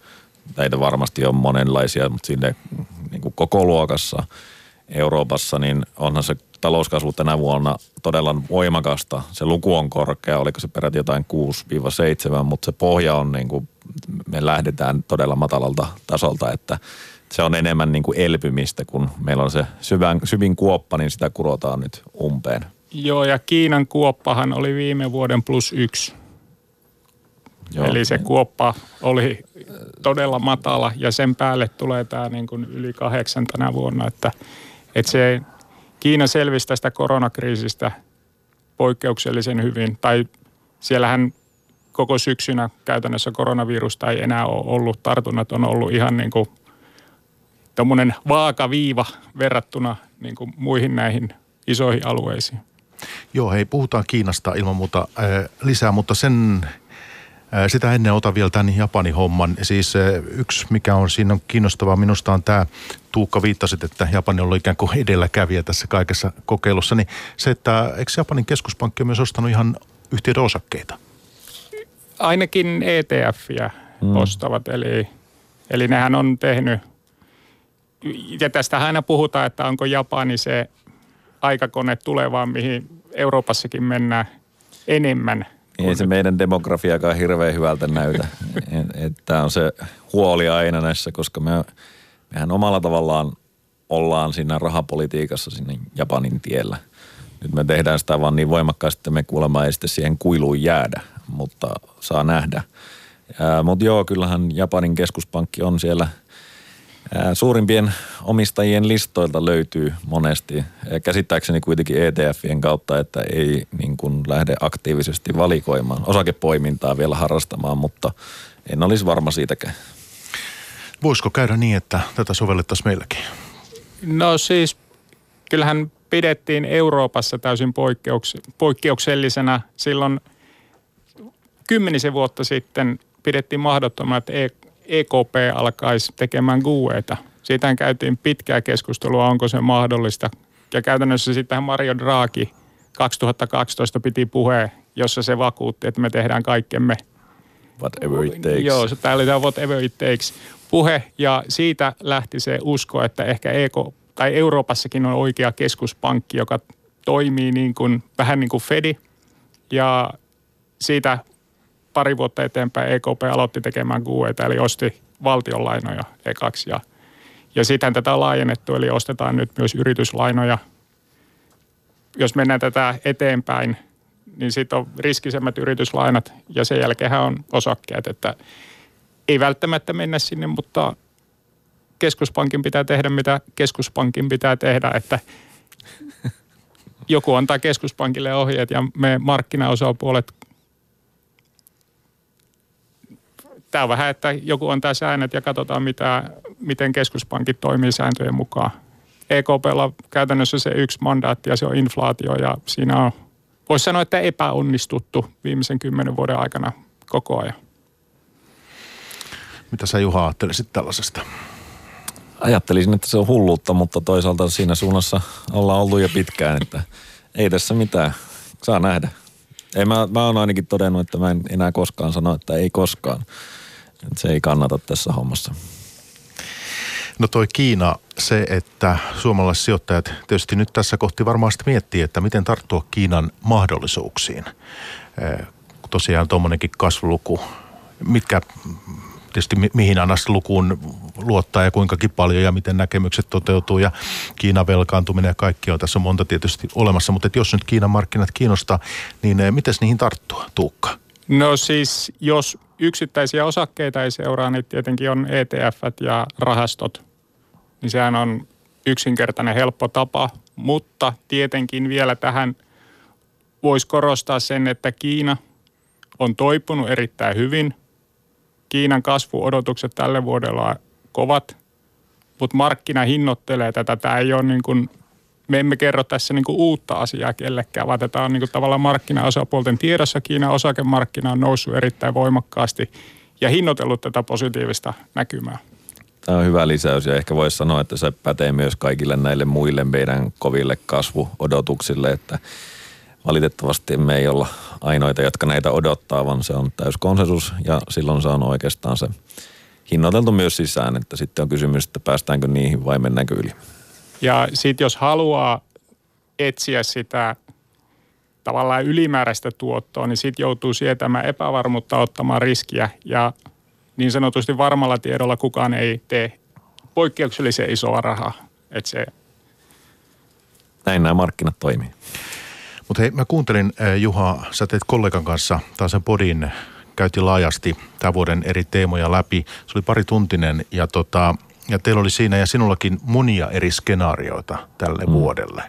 Näitä varmasti on monenlaisia, mutta sinne niin kuin koko luokassa Euroopassa, niin onhan se talouskasvu tänä vuonna todella voimakasta. Se luku on korkea, oliko se peräti jotain 6-7, mutta se pohja on niin kuin, me lähdetään todella matalalta tasolta, että se on enemmän niin kuin elpymistä, kun meillä on se syvän, syvin kuoppa, niin sitä kurotaan nyt umpeen. Joo, ja Kiinan kuoppahan oli viime vuoden plus yksi. Joo. Eli se kuoppa oli todella matala ja sen päälle tulee tämä niin kuin yli kahdeksan tänä vuonna. Että, että se Kiina selvisi tästä koronakriisistä poikkeuksellisen hyvin. Tai siellähän koko syksynä käytännössä koronavirusta ei enää ole ollut. Tartunnat on ollut ihan niin kuin vaakaviiva verrattuna niin kuin muihin näihin isoihin alueisiin. Joo, hei, puhutaan Kiinasta ilman muuta äh, lisää, mutta sen sitä ennen ota vielä tämän Japanin homman. Siis yksi, mikä on siinä on kiinnostavaa minusta on tämä, Tuukka viittasit, että Japani on ollut ikään kuin edelläkävijä tässä kaikessa kokeilussa, niin se, että eikö Japanin keskuspankki on myös ostanut ihan yhtiöiden osakkeita? Ainakin ETFiä mm. ostavat, eli, eli nehän on tehnyt, ja tästä aina puhutaan, että onko Japani se aikakone tulevaan, mihin Euroopassakin mennään enemmän. Ei se meidän demografiakaan hirveän hyvältä näytä. *laughs* Tämä on se huoli aina näissä, koska me, mehän omalla tavallaan ollaan siinä rahapolitiikassa sinne Japanin tiellä. Nyt me tehdään sitä vaan niin voimakkaasti, että me kuulemma ei sitten siihen kuiluun jäädä, mutta saa nähdä. Mutta joo, kyllähän Japanin keskuspankki on siellä – Suurimpien omistajien listoilta löytyy monesti, käsittääkseni kuitenkin ETFien kautta, että ei niin kuin lähde aktiivisesti valikoimaan, osakepoimintaa vielä harrastamaan, mutta en olisi varma siitäkään. Voisiko käydä niin, että tätä sovellettaisiin meilläkin? No siis kyllähän pidettiin Euroopassa täysin poikkeuks- poikkeuksellisena silloin kymmenisen vuotta sitten pidettiin mahdottomana, että EKP alkaisi tekemään GUEta. Siitä käytiin pitkää keskustelua, onko se mahdollista. Ja käytännössä sitten Mario Draghi 2012 piti puheen, jossa se vakuutti, että me tehdään kaikkemme whatever it takes. Joo, tämä oli tämä whatever it takes puhe ja siitä lähti se usko, että ehkä EK, tai Euroopassakin on oikea keskuspankki, joka toimii niin kuin, vähän niin kuin Fedi ja siitä pari vuotta eteenpäin EKP aloitti tekemään QEtä, eli osti valtionlainoja ekaksi ja, ja sitten tätä on laajennettu, eli ostetaan nyt myös yrityslainoja. Jos mennään tätä eteenpäin, niin sitten on riskisemmät yrityslainat ja sen jälkeen on osakkeet, että ei välttämättä mennä sinne, mutta keskuspankin pitää tehdä, mitä keskuspankin pitää tehdä, että *laughs* joku antaa keskuspankille ohjeet ja me markkinaosapuolet tämä on vähän, että joku antaa säännöt ja katsotaan, mitä, miten keskuspankit toimii sääntöjen mukaan. EKPlla on käytännössä se yksi mandaatti ja se on inflaatio ja siinä on, voisi sanoa, että epäonnistuttu viimeisen kymmenen vuoden aikana koko ajan. Mitä sä Juha ajattelisit tällaisesta? Ajattelisin, että se on hulluutta, mutta toisaalta siinä suunnassa ollaan oltu jo pitkään, että ei tässä mitään. Saa nähdä. Ei, mä, mä oon ainakin todennut, että mä en enää koskaan sano, että ei koskaan. Se ei kannata tässä hommassa. No toi Kiina, se, että suomalaiset sijoittajat tietysti nyt tässä kohti varmaan miettii, että miten tarttua Kiinan mahdollisuuksiin. Tosiaan tuommoinenkin kasvuluku, mitkä tietysti mi- mihin lukuun luottaa ja kuinkakin paljon ja miten näkemykset toteutuu ja Kiinan velkaantuminen ja kaikki on tässä on monta tietysti olemassa, mutta jos nyt Kiinan markkinat kiinnostaa, niin eh, miten niihin tarttua, Tuukka? No siis jos yksittäisiä osakkeita ei seuraa, niin tietenkin on ETF ja rahastot, niin sehän on yksinkertainen helppo tapa, mutta tietenkin vielä tähän voisi korostaa sen, että Kiina on toipunut erittäin hyvin – Kiinan kasvuodotukset tälle vuodelle on kovat, mutta markkina hinnoittelee tätä. Tämä ei ole niin kuin, me emme kerro tässä niin kuin uutta asiaa kellekään, vaan tätä on niin kuin tavallaan markkinaosapuolten tiedossa. Kiinan osakemarkkina on noussut erittäin voimakkaasti ja hinnoitellut tätä positiivista näkymää. Tämä on hyvä lisäys ja ehkä voisi sanoa, että se pätee myös kaikille näille muille meidän koville kasvuodotuksille, että valitettavasti me ei olla ainoita, jotka näitä odottaa, vaan se on täyskonsensus ja silloin se on oikeastaan se hinnoiteltu myös sisään, että sitten on kysymys, että päästäänkö niihin vai mennäänkö yli. Ja sitten jos haluaa etsiä sitä tavallaan ylimääräistä tuottoa, niin sitten joutuu sietämään epävarmuutta ottamaan riskiä ja niin sanotusti varmalla tiedolla kukaan ei tee poikkeuksellisen isoa rahaa. Että se... Näin nämä markkinat toimii. Mutta hei, mä kuuntelin Juha, sä teet kollegan kanssa taas sen podin, käytiin laajasti tämän vuoden eri teemoja läpi. Se oli pari tuntinen ja, tota, ja teillä oli siinä ja sinullakin monia eri skenaarioita tälle mm. vuodelle.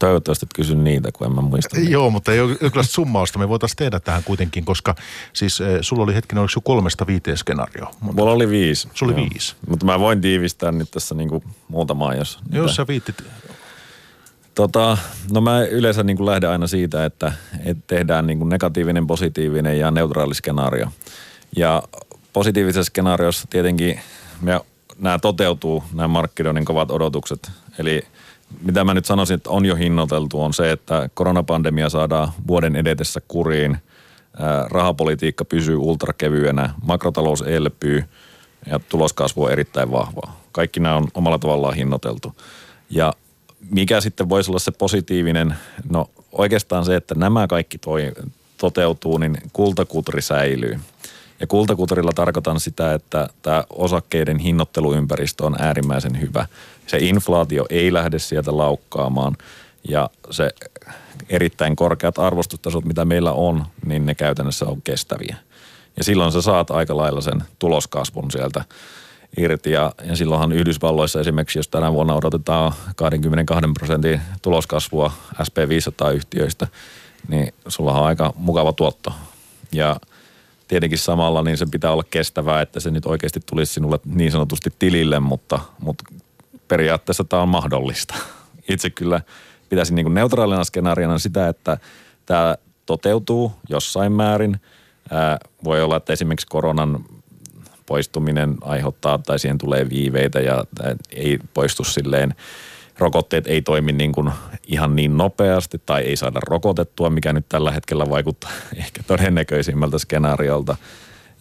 Toivottavasti kysyn niitä, kun en mä muista. Niitä. Joo, mutta ei ole summausta. Me voitaisiin tehdä tähän kuitenkin, koska siis sulla oli hetken, oliko kolmesta viiteen skenaario? Mulla oli viisi. Sulla oli viisi. Mutta mä voin tiivistää nyt tässä niinku muutamaa, jos... Jos sä viittit Tota, no mä yleensä niin kuin lähden aina siitä, että, että tehdään niin kuin negatiivinen, positiivinen ja neutraali skenaario. Ja positiivisessa skenaariossa tietenkin me, nämä toteutuu, nämä markkinoiden kovat odotukset. Eli mitä mä nyt sanoisin, että on jo hinnoiteltu, on se, että koronapandemia saadaan vuoden edetessä kuriin, rahapolitiikka pysyy ultrakevyenä, makrotalous elpyy ja tuloskasvu on erittäin vahvaa. Kaikki nämä on omalla tavallaan hinnoiteltu. Ja mikä sitten voisi olla se positiivinen? No oikeastaan se, että nämä kaikki toi, toteutuu, niin kultakutri säilyy. Ja kultakutrilla tarkoitan sitä, että tämä osakkeiden hinnoitteluympäristö on äärimmäisen hyvä. Se inflaatio ei lähde sieltä laukkaamaan ja se erittäin korkeat arvostustasot, mitä meillä on, niin ne käytännössä on kestäviä. Ja silloin sä saat aika lailla sen tuloskasvun sieltä irti. Ja, ja silloinhan Yhdysvalloissa esimerkiksi, jos tänä vuonna odotetaan 22 prosentin tuloskasvua SP500-yhtiöistä, niin sulla on aika mukava tuotto. Ja tietenkin samalla niin se pitää olla kestävää, että se nyt oikeasti tulisi sinulle niin sanotusti tilille, mutta, mutta periaatteessa tämä on mahdollista. *laughs* Itse kyllä pitäisin niin neutraalina skenaariona sitä, että tämä toteutuu jossain määrin. Ää, voi olla, että esimerkiksi koronan poistuminen aiheuttaa tai siihen tulee viiveitä ja ei poistu silleen rokotteet ei toimi niin kuin ihan niin nopeasti tai ei saada rokotettua, mikä nyt tällä hetkellä vaikuttaa *laughs* ehkä todennäköisimmältä skenaariolta.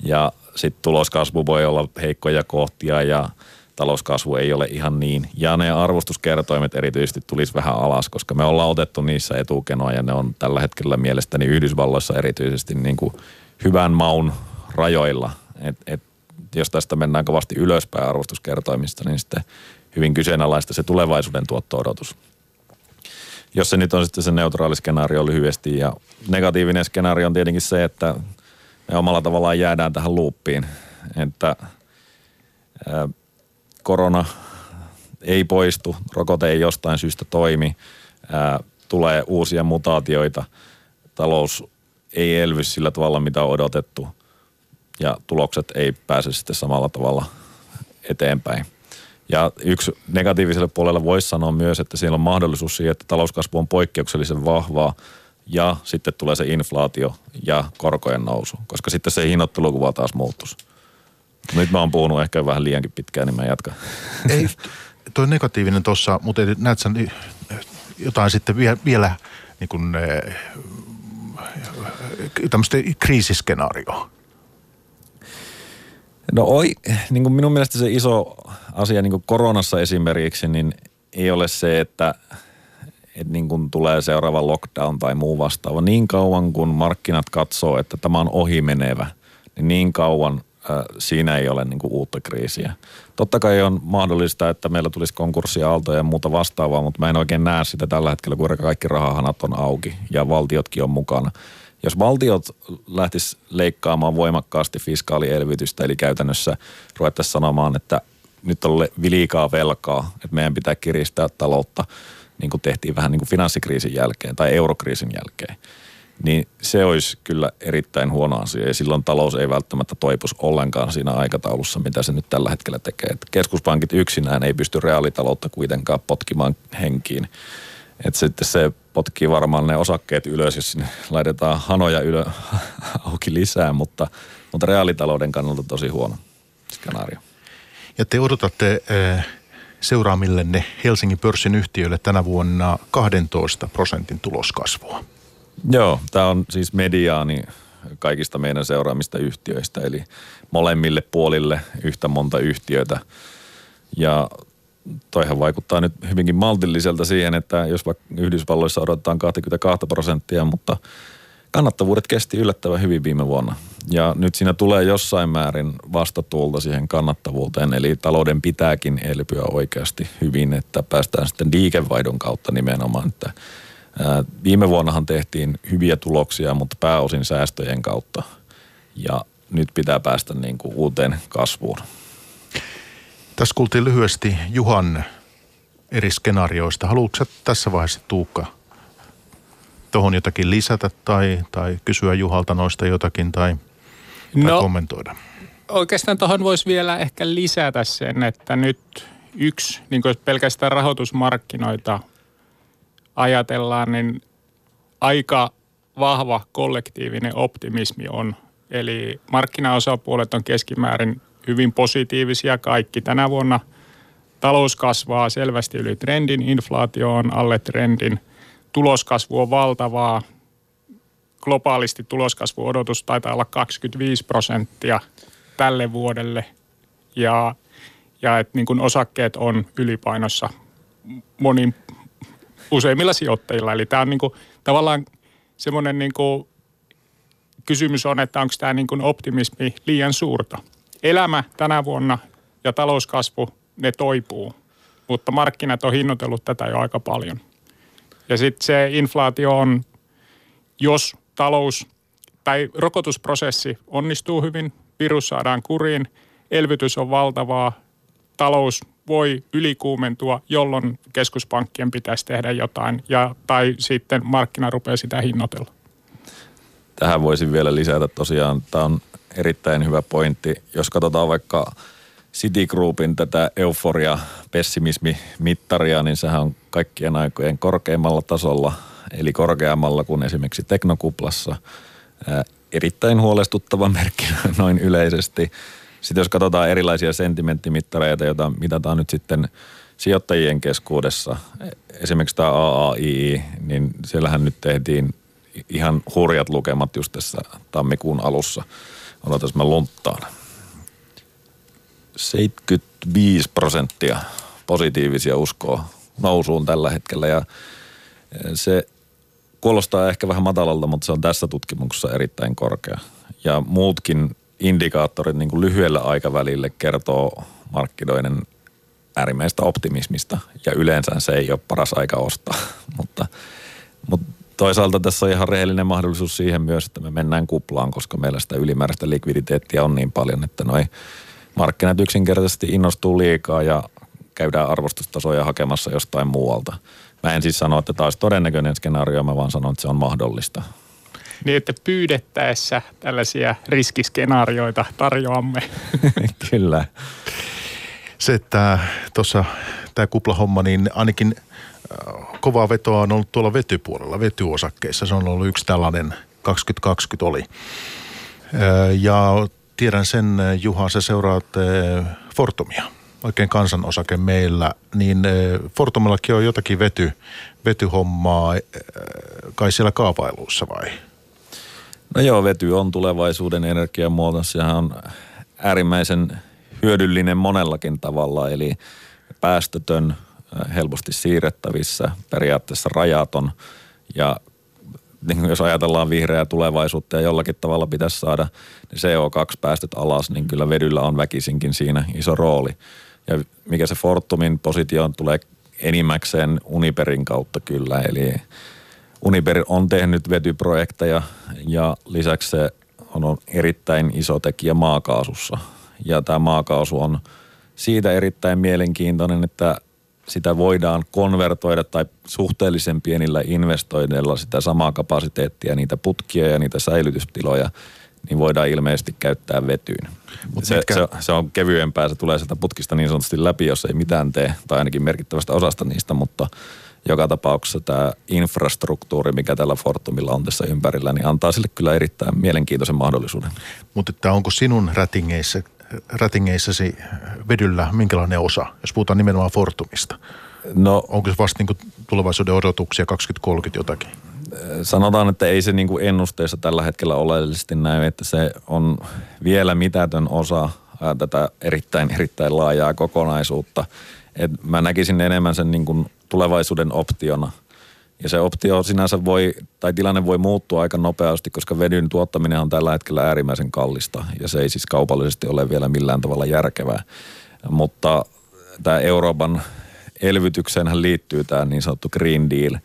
Ja sitten tuloskasvu voi olla heikkoja kohtia ja talouskasvu ei ole ihan niin. Ja ne arvostuskertoimet erityisesti tulisi vähän alas, koska me ollaan otettu niissä etukenoa ja ne on tällä hetkellä mielestäni Yhdysvalloissa erityisesti niin kuin hyvän maun rajoilla. Et, et, jos tästä mennään kovasti ylöspäin arvostuskertoimista, niin sitten hyvin kyseenalaista se tulevaisuuden tuotto-odotus. Jos se nyt on sitten se neutraali skenaario lyhyesti ja negatiivinen skenaario on tietenkin se, että me omalla tavallaan jäädään tähän luuppiin, että korona ei poistu, rokote ei jostain syystä toimi, tulee uusia mutaatioita, talous ei elvy sillä tavalla, mitä on odotettu ja tulokset ei pääse sitten samalla tavalla eteenpäin. Ja yksi negatiiviselle puolelle voisi sanoa myös, että siellä on mahdollisuus siihen, että talouskasvu on poikkeuksellisen vahvaa ja sitten tulee se inflaatio ja korkojen nousu, koska sitten se hinnoittelukuva taas muuttuisi. Nyt mä oon puhunut ehkä vähän liiankin pitkään, niin mä jatkan. Ei, toi negatiivinen tuossa, mutta näet sä jotain sitten vielä, vielä niin kuin, eh, tämmöistä kriisiskenaarioa? No oi, niin kuin minun mielestä se iso asia niin kuin koronassa esimerkiksi, niin ei ole se, että, että niin kuin tulee seuraava lockdown tai muu vastaava. Niin kauan kun markkinat katsoo, että tämä on ohimenevä, niin niin kauan siinä ei ole niin kuin uutta kriisiä. Totta kai on mahdollista, että meillä tulisi konkurssiaaltoja ja muuta vastaavaa, mutta mä en oikein näe sitä tällä hetkellä, kun kaikki rahahanat on auki ja valtiotkin on mukana. Jos valtiot lähtis leikkaamaan voimakkaasti fiskaalielvytystä, eli käytännössä ruvettaisiin sanomaan, että nyt on liikaa velkaa, että meidän pitää kiristää taloutta, niin kuin tehtiin vähän niin kuin finanssikriisin jälkeen tai eurokriisin jälkeen – niin se olisi kyllä erittäin huono asia ja silloin talous ei välttämättä toipus ollenkaan siinä aikataulussa, mitä se nyt tällä hetkellä tekee. Et keskuspankit yksinään ei pysty reaalitaloutta kuitenkaan potkimaan henkiin. Et sitten se potkii varmaan ne osakkeet ylös, jos sinne laitetaan hanoja ylö, *laughs* auki lisää, mutta, mutta reaalitalouden kannalta tosi huono skenaario. Ja te odotatte äh, seuraamillenne Helsingin pörssin yhtiöille tänä vuonna 12 prosentin tuloskasvua. Joo, tämä on siis mediaani kaikista meidän seuraamista yhtiöistä, eli molemmille puolille yhtä monta yhtiötä. Ja toihan vaikuttaa nyt hyvinkin maltilliselta siihen, että jos vaikka Yhdysvalloissa odotetaan 22 prosenttia, mutta kannattavuudet kesti yllättävän hyvin viime vuonna. Ja nyt siinä tulee jossain määrin vastatuulta siihen kannattavuuteen, eli talouden pitääkin elpyä oikeasti hyvin, että päästään sitten liikevaihdon kautta nimenomaan, että Viime vuonnahan tehtiin hyviä tuloksia, mutta pääosin säästöjen kautta. Ja nyt pitää päästä niin kuin uuteen kasvuun. Tässä kuultiin lyhyesti Juhan eri skenaarioista. Haluatko tässä vaiheessa Tuukka tuohon jotakin lisätä tai, tai kysyä Juhalta noista jotakin tai, tai no, kommentoida? Oikeastaan tuohon voisi vielä ehkä lisätä sen, että nyt yksi, niin kuin pelkästään rahoitusmarkkinoita ajatellaan, niin aika vahva kollektiivinen optimismi on. Eli markkinaosapuolet on keskimäärin hyvin positiivisia kaikki. Tänä vuonna talous kasvaa selvästi yli trendin, inflaatio on alle trendin, tuloskasvu on valtavaa. Globaalisti tuloskasvuodotus taitaa olla 25 prosenttia tälle vuodelle ja, ja että niin kuin osakkeet on ylipainossa monin useimmilla sijoittajilla. Eli tämä on niin kuin, tavallaan semmoinen niin kysymys on, että onko tämä niin optimismi liian suurta. Elämä tänä vuonna ja talouskasvu, ne toipuu, mutta markkinat on hinnoitellut tätä jo aika paljon. Ja sitten se inflaatio on, jos talous tai rokotusprosessi onnistuu hyvin, virus saadaan kuriin, elvytys on valtavaa, talous voi ylikuumentua, jolloin keskuspankkien pitäisi tehdä jotain ja, tai sitten markkina rupeaa sitä hinnoitella. Tähän voisin vielä lisätä tosiaan, tämä on erittäin hyvä pointti. Jos katsotaan vaikka Citigroupin tätä euforia pessimismi-mittaria, niin sehän on kaikkien aikojen korkeimmalla tasolla, eli korkeammalla kuin esimerkiksi teknokuplassa. erittäin huolestuttava merkki *laughs* noin yleisesti. Sitten jos katsotaan erilaisia sentimenttimittareita, joita mitataan nyt sitten sijoittajien keskuudessa, esimerkiksi tämä AAI, niin siellähän nyt tehtiin ihan hurjat lukemat just tässä tammikuun alussa. Odotas mä lunttaan. 75 prosenttia positiivisia uskoa nousuun tällä hetkellä ja se kuulostaa ehkä vähän matalalta, mutta se on tässä tutkimuksessa erittäin korkea. Ja muutkin indikaattorit niin kuin lyhyellä aikavälillä kertoo markkinoiden äärimmäistä optimismista ja yleensä se ei ole paras aika ostaa, *laughs* mutta, mutta toisaalta tässä on ihan rehellinen mahdollisuus siihen myös, että me mennään kuplaan, koska meillä sitä ylimääräistä likviditeettiä on niin paljon, että noi markkinat yksinkertaisesti innostuu liikaa ja käydään arvostustasoja hakemassa jostain muualta. Mä en siis sano, että tämä olisi todennäköinen skenaario, mä vaan sanon, että se on mahdollista. Niin, että pyydettäessä tällaisia riskiskenaarioita tarjoamme. *laughs* Kyllä. Se, että tuossa tämä kuplahomma, niin ainakin kovaa vetoa on ollut tuolla vetypuolella, vetyosakkeissa. Se on ollut yksi tällainen, 2020 oli. Ja tiedän sen, Juha, sä seuraat Fortumia, oikein kansanosake meillä, niin Fortumillakin on jotakin vety, vetyhommaa, kai siellä kaavailuissa vai? No joo, vety on tulevaisuuden energiamuoto. Sehän on äärimmäisen hyödyllinen monellakin tavalla, eli päästötön, helposti siirrettävissä, periaatteessa rajaton ja niin jos ajatellaan vihreää tulevaisuutta ja jollakin tavalla pitäisi saada niin CO2-päästöt alas, niin kyllä vedyllä on väkisinkin siinä iso rooli. Ja mikä se Fortumin positio tulee enimmäkseen Uniperin kautta kyllä, eli Uniper on tehnyt vetyprojekteja ja lisäksi se on erittäin iso tekijä maakaasussa. Ja tämä maakaasu on siitä erittäin mielenkiintoinen, että sitä voidaan konvertoida tai suhteellisen pienillä investoinneilla sitä samaa kapasiteettia, niitä putkia ja niitä säilytystiloja, niin voidaan ilmeisesti käyttää vetyyn. Mut se, mitkä... se, se on kevyempää, se tulee sieltä putkista niin sanotusti läpi, jos ei mitään tee, tai ainakin merkittävästä osasta niistä, mutta – joka tapauksessa tämä infrastruktuuri, mikä tällä Fortumilla on tässä ympärillä, niin antaa sille kyllä erittäin mielenkiintoisen mahdollisuuden. Mutta että onko sinun rätingeissä, rätingeissäsi vedyllä minkälainen osa, jos puhutaan nimenomaan Fortumista? No, onko se vasta niin tulevaisuuden odotuksia 2030 jotakin? Sanotaan, että ei se niin kuin ennusteessa tällä hetkellä oleellisesti näy, että se on vielä mitätön osa tätä erittäin, erittäin laajaa kokonaisuutta. Et mä näkisin enemmän sen niin kuin tulevaisuuden optiona. Ja se optio sinänsä voi, tai tilanne voi muuttua aika nopeasti, koska vedyn tuottaminen on tällä hetkellä äärimmäisen kallista ja se ei siis kaupallisesti ole vielä millään tavalla järkevää. Mutta tämä Euroopan elvytykseen liittyy tämä niin sanottu Green Deal,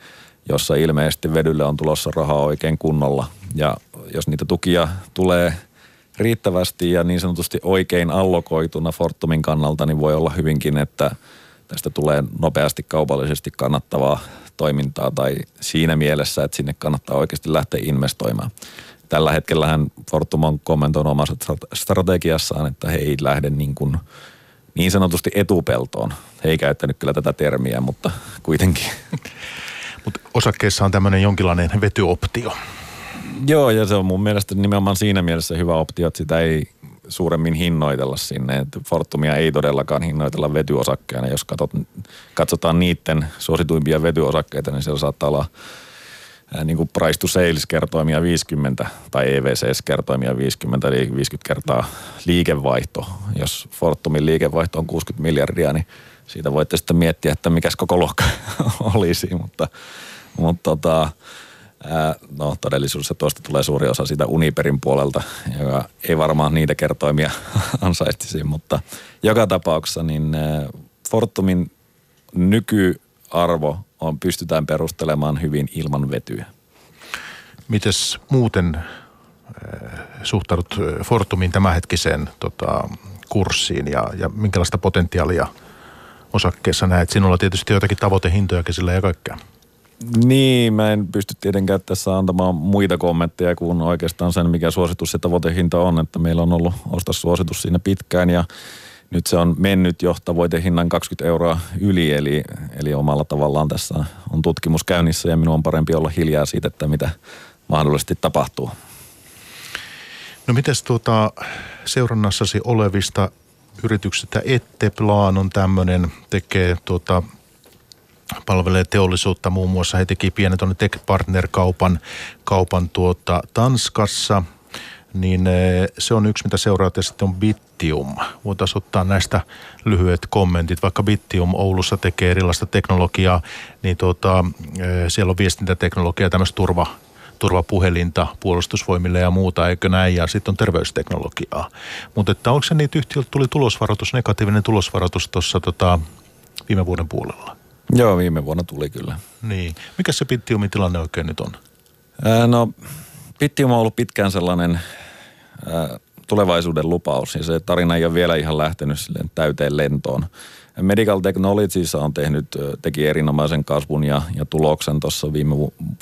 jossa ilmeisesti vedylle on tulossa rahaa oikein kunnolla. Ja jos niitä tukia tulee riittävästi ja niin sanotusti oikein allokoituna Fortumin kannalta, niin voi olla hyvinkin, että – tästä tulee nopeasti kaupallisesti kannattavaa toimintaa tai siinä mielessä, että sinne kannattaa oikeasti lähteä investoimaan. Tällä hetkellähän Fortum on kommentoinut omassa strategiassaan, että he ei lähde niin, kuin, niin sanotusti etupeltoon. He ei käyttänyt kyllä tätä termiä, mutta kuitenkin. *laughs* Mutta osakkeessa on tämmöinen jonkinlainen vetyoptio. Joo, ja se on mun mielestä nimenomaan siinä mielessä hyvä optio, että sitä ei suuremmin hinnoitella sinne. Et Fortumia ei todellakaan hinnoitella vetyosakkeena. Jos katsot, katsotaan niiden suosituimpia vetyosakkeita, niin siellä saattaa olla niin kuin price to sales kertoimia 50 tai EVCS kertoimia 50, eli 50 kertaa liikevaihto. Jos Fortumin liikevaihto on 60 miljardia, niin siitä voitte sitten miettiä, että mikäs koko luokka *laughs* olisi, mutta, mutta tota, no todellisuudessa tuosta tulee suuri osa siitä Uniperin puolelta, joka ei varmaan niitä kertoimia *laughs* ansaistisi, mutta joka tapauksessa niin Fortumin nykyarvo on, pystytään perustelemaan hyvin ilman vetyä. Mites muuten suhtaudut Fortumin tämänhetkiseen tota, kurssiin ja, ja minkälaista potentiaalia osakkeessa näet? Sinulla tietysti jotakin tavoitehintoja sillä ja kaikkea. Niin, mä en pysty tietenkään tässä antamaan muita kommentteja kuin oikeastaan sen, mikä suositus ja tavoitehinta on, että meillä on ollut ostossuositus siinä pitkään ja nyt se on mennyt jo tavoitehinnan 20 euroa yli, eli, eli omalla tavallaan tässä on tutkimus käynnissä ja minun on parempi olla hiljaa siitä, että mitä mahdollisesti tapahtuu. No mites tuota seurannassasi olevista yrityksistä Etteplan on tämmöinen, tekee tuota palvelee teollisuutta muun muassa. He teki pienen tuonne Tech Partner-kaupan kaupan tuota Tanskassa. niin eh, se on yksi, mitä seuraat, ja sitten on Bittium. Voitaisiin ottaa näistä lyhyet kommentit. Vaikka Bittium Oulussa tekee erilaista teknologiaa, niin tuota, eh, siellä on viestintäteknologiaa, tämmöistä turva, turvapuhelinta puolustusvoimille ja muuta, eikö näin, ja sitten on terveysteknologiaa. Mutta että onko se niitä yhtiöltä tuli tulosvaroitus, negatiivinen tulosvaroitus tuossa tota, viime vuoden puolella? Joo, viime vuonna tuli kyllä. Niin. Mikä se Bittiumin tilanne oikein nyt on? Ää, no, Bittium on ollut pitkään sellainen ää, tulevaisuuden lupaus, ja se tarina ei ole vielä ihan lähtenyt silleen täyteen lentoon. Medical Technologies on tehnyt, teki erinomaisen kasvun ja, ja tuloksen tuossa viime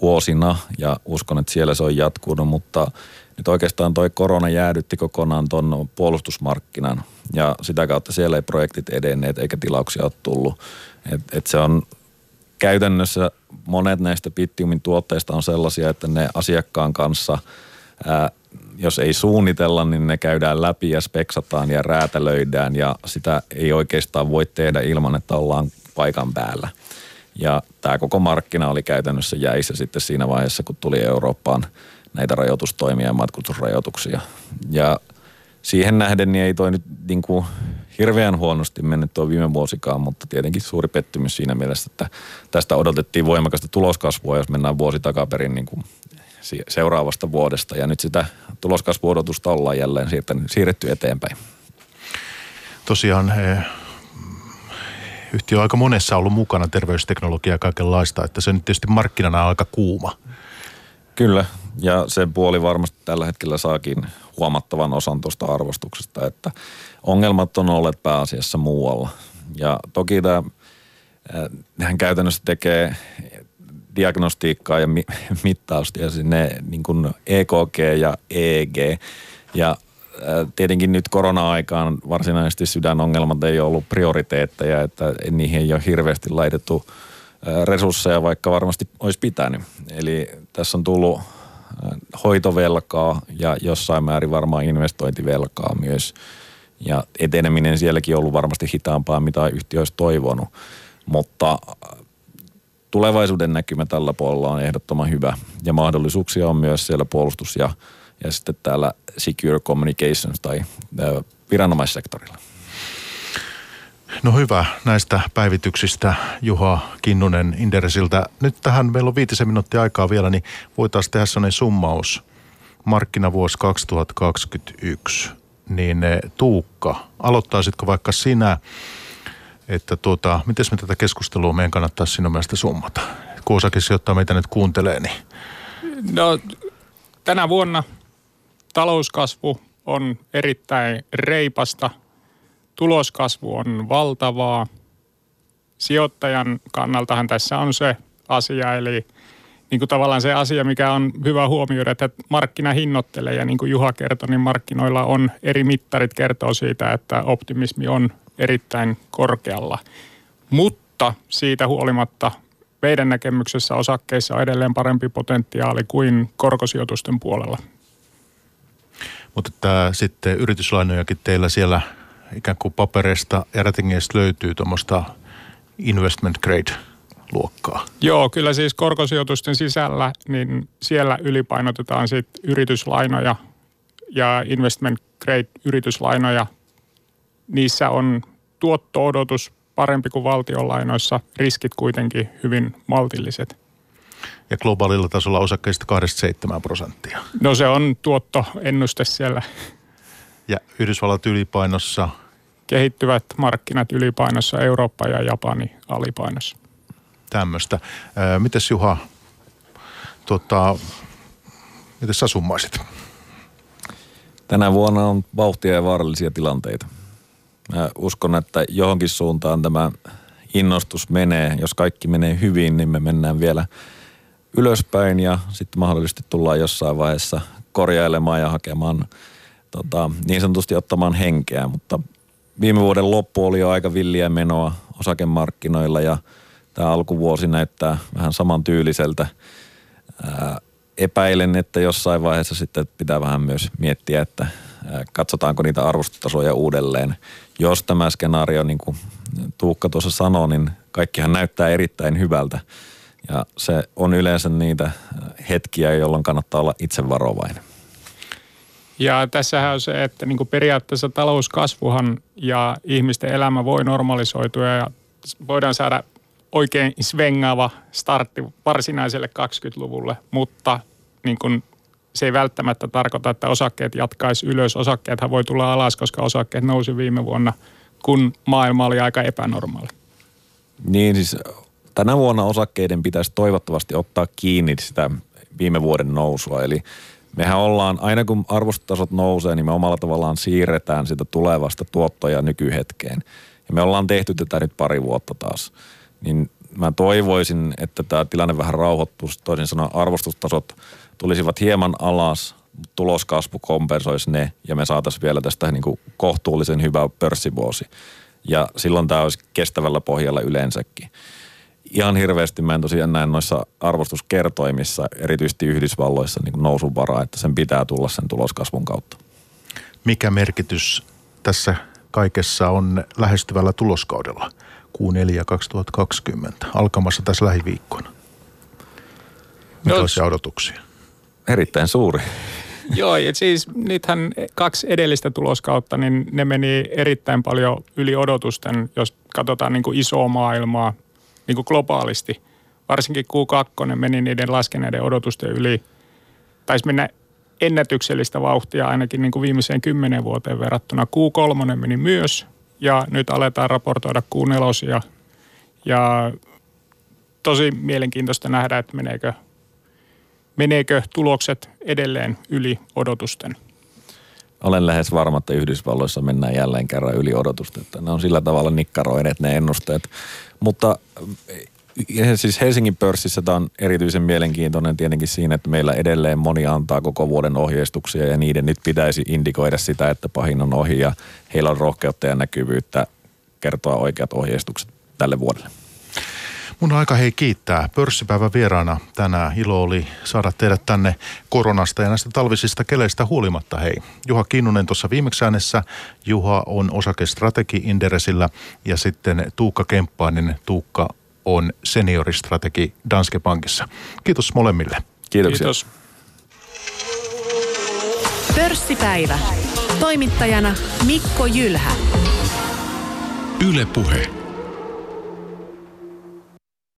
vuosina ja uskon, että siellä se on jatkunut, mutta nyt oikeastaan toi korona jäädytti kokonaan tuon puolustusmarkkinan ja sitä kautta siellä ei projektit edenneet eikä tilauksia ole tullut. Et, et se on käytännössä monet näistä Bittiumin tuotteista on sellaisia, että ne asiakkaan kanssa ää, jos ei suunnitella, niin ne käydään läpi ja speksataan ja räätälöidään ja sitä ei oikeastaan voi tehdä ilman, että ollaan paikan päällä. Ja tämä koko markkina oli käytännössä jäissä sitten siinä vaiheessa, kun tuli Eurooppaan näitä rajoitustoimia ja matkustusrajoituksia. Ja siihen nähden niin ei toi nyt niin kuin hirveän huonosti mennyt tuo viime vuosikaan, mutta tietenkin suuri pettymys siinä mielessä, että tästä odotettiin voimakasta tuloskasvua, jos mennään vuosi takaperin niin kuin seuraavasta vuodesta. Ja nyt sitä tuloskasvuodotusta ollaan jälleen siirretty eteenpäin. Tosiaan he, yhtiö on aika monessa ollut mukana terveysteknologiaa ja kaikenlaista, että se nyt tietysti markkinana on aika kuuma. Kyllä, ja sen puoli varmasti tällä hetkellä saakin huomattavan osan tuosta arvostuksesta, että ongelmat on olleet pääasiassa muualla. Ja toki tämä, hän käytännössä tekee diagnostiikkaa ja mi- *laughs* mittausta ja sinne niin kuin EKG ja EEG. Ja tietenkin nyt korona-aikaan varsinaisesti sydänongelmat ei ole ollut prioriteetteja, että niihin ei ole hirveästi laitettu resursseja, vaikka varmasti olisi pitänyt. Eli tässä on tullut hoitovelkaa ja jossain määrin varmaan investointivelkaa myös. Ja eteneminen sielläkin on ollut varmasti hitaampaa, mitä yhtiö olisi toivonut. Mutta tulevaisuuden näkymä tällä puolella on ehdottoman hyvä ja mahdollisuuksia on myös siellä puolustus- ja, ja sitten täällä Secure Communications tai viranomaissektorilla. No hyvä näistä päivityksistä Juha Kinnunen Inderesiltä. Nyt tähän meillä on viitisen minuuttia aikaa vielä, niin voitaisiin tehdä sellainen summaus. Markkinavuosi 2021, niin Tuukka, aloittaisitko vaikka sinä että tuota, miten me tätä keskustelua meidän kannattaa sinun mielestä summata? Kun osakin sijoittaa meitä nyt kuuntelee, niin... No, tänä vuonna talouskasvu on erittäin reipasta. Tuloskasvu on valtavaa. Sijoittajan kannaltahan tässä on se asia, eli niin kuin tavallaan se asia, mikä on hyvä huomioida, että markkina hinnoittelee ja niin kuin Juha kertoi, niin markkinoilla on eri mittarit kertoo siitä, että optimismi on erittäin korkealla. Mutta siitä huolimatta meidän näkemyksessä osakkeissa on edelleen parempi potentiaali kuin korkosijoitusten puolella. Mutta tämä sitten yrityslainojakin teillä siellä ikään kuin paperista ja löytyy tuommoista investment grade luokkaa. Joo, kyllä siis korkosijoitusten sisällä, niin siellä ylipainotetaan sitten yrityslainoja ja investment grade yrityslainoja niissä on tuotto-odotus parempi kuin valtionlainoissa, riskit kuitenkin hyvin maltilliset. Ja globaalilla tasolla osakkeista 27 prosenttia. No se on tuottoennuste siellä. Ja Yhdysvallat ylipainossa? Kehittyvät markkinat ylipainossa, Eurooppa ja Japani alipainossa. Tämmöistä. Mites Juha, tota, miten sä summaisit? Tänä vuonna on vauhtia ja vaarallisia tilanteita. Mä uskon, että johonkin suuntaan tämä innostus menee. Jos kaikki menee hyvin, niin me mennään vielä ylöspäin ja sitten mahdollisesti tullaan jossain vaiheessa korjailemaan ja hakemaan tota, niin sanotusti ottamaan henkeä, mutta viime vuoden loppu oli jo aika villiä menoa osakemarkkinoilla ja tämä alkuvuosi näyttää vähän samantyyliseltä. Ää, epäilen, että jossain vaiheessa sitten pitää vähän myös miettiä, että katsotaanko niitä arvostotasoja uudelleen. Jos tämä skenaario, niin kuin Tuukka tuossa sanoi, niin kaikkihan näyttää erittäin hyvältä. Ja se on yleensä niitä hetkiä, jolloin kannattaa olla itse varovainen. Ja tässähän on se, että niin periaatteessa talouskasvuhan ja ihmisten elämä voi normalisoitua ja voidaan saada oikein svengaava startti varsinaiselle 20-luvulle, mutta niin kuin se ei välttämättä tarkoita, että osakkeet jatkaisi ylös. Osakkeethan voi tulla alas, koska osakkeet nousi viime vuonna, kun maailma oli aika epänormaali. Niin siis tänä vuonna osakkeiden pitäisi toivottavasti ottaa kiinni sitä viime vuoden nousua. Eli mehän ollaan, aina kun arvostustasot nousee, niin me omalla tavallaan siirretään sitä tulevasta tuottoja nykyhetkeen. Ja me ollaan tehty tätä nyt pari vuotta taas. Niin mä toivoisin, että tämä tilanne vähän rauhoittuisi. Toisin sanoen arvostustasot tulisivat hieman alas, tuloskasvu kompensoisi ne ja me saataisiin vielä tästä niin kuin kohtuullisen hyvä pörssivuosi. Ja silloin tämä olisi kestävällä pohjalla yleensäkin ihan hirveästi mä en tosiaan näe noissa arvostuskertoimissa, erityisesti Yhdysvalloissa, niin nousun varaa, että sen pitää tulla sen tuloskasvun kautta. Mikä merkitys tässä kaikessa on lähestyvällä tuloskaudella Q4 2020 alkamassa tässä lähiviikkoina? Millaisia no, odotuksia? Erittäin suuri. Joo, et siis nythän kaksi edellistä tuloskautta, niin ne meni erittäin paljon yli odotusten, jos katsotaan niin kuin isoa maailmaa, niin kuin globaalisti. Varsinkin Q2 meni niiden laskeneiden odotusten yli. Taisi mennä ennätyksellistä vauhtia ainakin niin kuin viimeiseen kymmenen vuoteen verrattuna. Q3 meni myös ja nyt aletaan raportoida Q4 ja, ja tosi mielenkiintoista nähdä, että meneekö, meneekö tulokset edelleen yli odotusten. Olen lähes varma, että Yhdysvalloissa mennään jälleen kerran yli odotusten. Ne on sillä tavalla nikkaroineet ne ennusteet. Mutta siis Helsingin pörssissä tämä on erityisen mielenkiintoinen tietenkin siinä, että meillä edelleen moni antaa koko vuoden ohjeistuksia ja niiden nyt pitäisi indikoida sitä, että pahin on ohi ja heillä on rohkeutta ja näkyvyyttä kertoa oikeat ohjeistukset tälle vuodelle. Mun aika hei kiittää. Pörssipäivän vieraana tänään ilo oli saada teidät tänne koronasta ja näistä talvisista keleistä huolimatta. Hei, Juha Kinnunen tuossa viimeksi äänessä. Juha on osakestrategi Inderesillä ja sitten Tuukka Kemppainen. Tuukka on senioristrategi Danske Bankissa. Kiitos molemmille. Kiitoksia. Kiitos. Pörssipäivä. Toimittajana Mikko Jylhä. Yle Puhe.